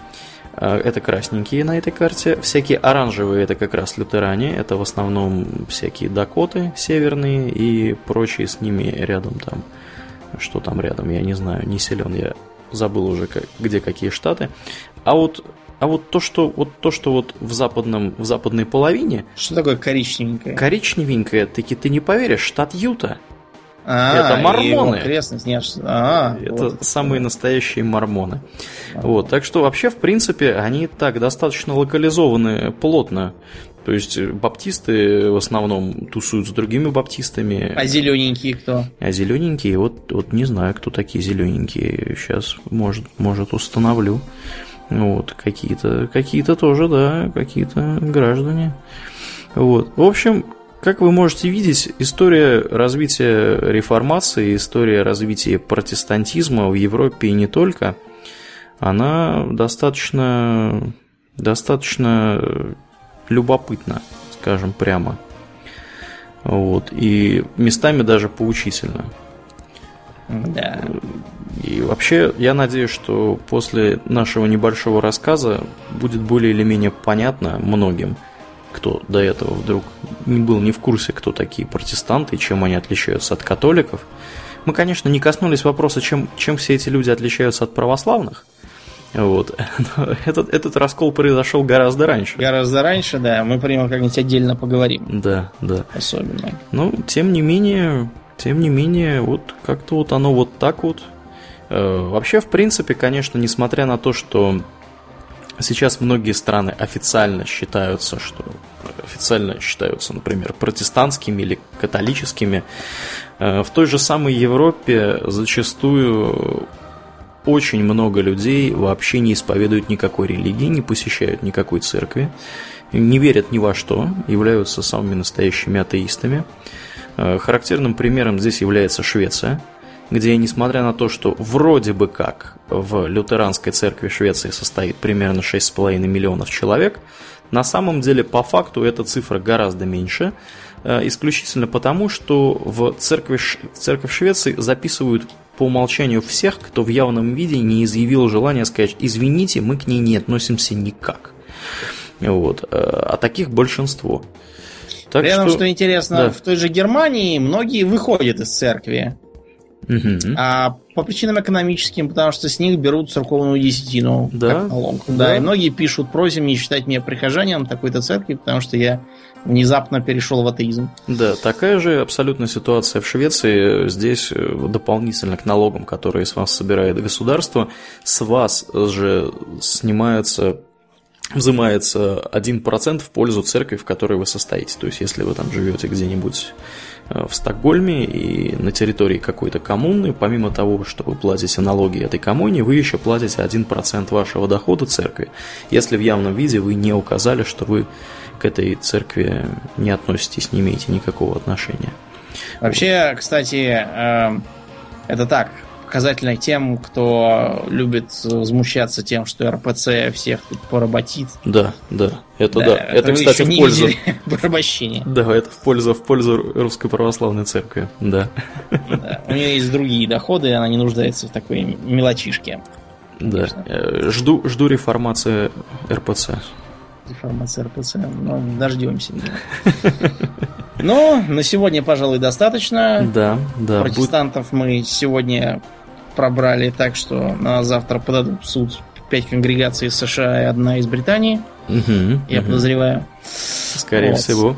это красненькие на этой карте. Всякие оранжевые это как раз лютеране. Это в основном всякие дакоты северные и прочие с ними рядом там. Что там рядом, я не знаю, не силен. Я забыл уже, где какие штаты. А вот а вот то, что вот то, что вот в западном в западной половине. Что такое коричневенькое? Коричневенькое, таки ты не поверишь, штат Юта. А, это мормоны. Нет, а, это вот самые настоящие мормоны. А. Вот, так что вообще, в принципе, они так достаточно локализованы плотно. То есть баптисты в основном тусуют с другими баптистами. А зелененькие кто? А зелененькие, вот, вот не знаю, кто такие зелененькие. Сейчас, может, может установлю. Вот, какие-то, какие-то тоже, да, какие-то граждане. Вот. В общем, как вы можете видеть, история развития реформации, история развития протестантизма в Европе и не только, она достаточно, достаточно любопытна, скажем прямо. Вот. И местами даже поучительно. Да. И вообще, я надеюсь, что после нашего небольшого рассказа будет более или менее понятно многим, кто до этого вдруг не был не в курсе, кто такие протестанты и чем они отличаются от католиков. Мы, конечно, не коснулись вопроса, чем, чем все эти люди отличаются от православных. Вот. Но этот, этот раскол произошел гораздо раньше. Гораздо раньше, да. Мы про него как-нибудь отдельно поговорим. Да, да. Особенно. Ну, тем не менее, тем не менее, вот как-то вот оно вот так вот. Э, вообще, в принципе, конечно, несмотря на то, что Сейчас многие страны официально считаются, что официально считаются, например, протестантскими или католическими. Э, в той же самой Европе зачастую очень много людей вообще не исповедуют никакой религии, не посещают никакой церкви, не верят ни во что, являются самыми настоящими атеистами. Э, характерным примером здесь является Швеция – где, несмотря на то, что вроде бы как в лютеранской церкви Швеции состоит примерно 6,5 миллионов человек, на самом деле по факту эта цифра гораздо меньше, э, исключительно потому, что в церкви, в церковь Швеции записывают по умолчанию всех, кто в явном виде не изъявил желания сказать «извините, мы к ней не относимся никак». Вот. Э, а таких большинство. Так При этом, что, что интересно, да. в той же Германии многие выходят из церкви. Угу. А по причинам экономическим, потому что с них берут церковную десятину да? как налог. Да. да, и многие пишут, просим не считать меня прихожанием такой-то церкви, потому что я внезапно перешел в атеизм. Да, такая же абсолютная ситуация в Швеции. Здесь э, дополнительно к налогам, которые с вас собирает государство, с вас же снимается взимается 1% в пользу церкви, в которой вы состоите. То есть, если вы там живете где-нибудь в Стокгольме и на территории какой-то коммуны, помимо того, что вы платите налоги этой коммуне, вы еще платите 1% вашего дохода церкви, если в явном виде вы не указали, что вы к этой церкви не относитесь, не имеете никакого отношения. Вообще, кстати, э, это так, показательно тем, кто любит возмущаться тем, что РПЦ всех тут поработит. Да, да, это да. да. Это, это кстати, в пользу... порабощения. Да, это в пользу, в пользу Русской Православной Церкви, да. да. У нее есть другие доходы, она не нуждается в такой мелочишке. Да, э, жду, жду реформации РПЦ. Реформация РПЦ, ну, дождемся. Ну, на сегодня, пожалуй, достаточно. Да, да. Протестантов мы сегодня пробрали так, что на завтра подадут в суд пять конгрегаций из США и одна из Британии. Угу, я угу. подозреваю. Скорее вот. всего.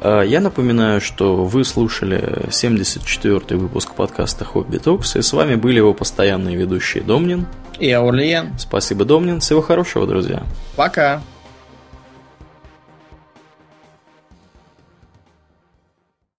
А, я напоминаю, что вы слушали 74-й выпуск подкаста Хобби Токс, и с вами были его постоянные ведущие Домнин и Аурлиен. Спасибо, Домнин. Всего хорошего, друзья. Пока.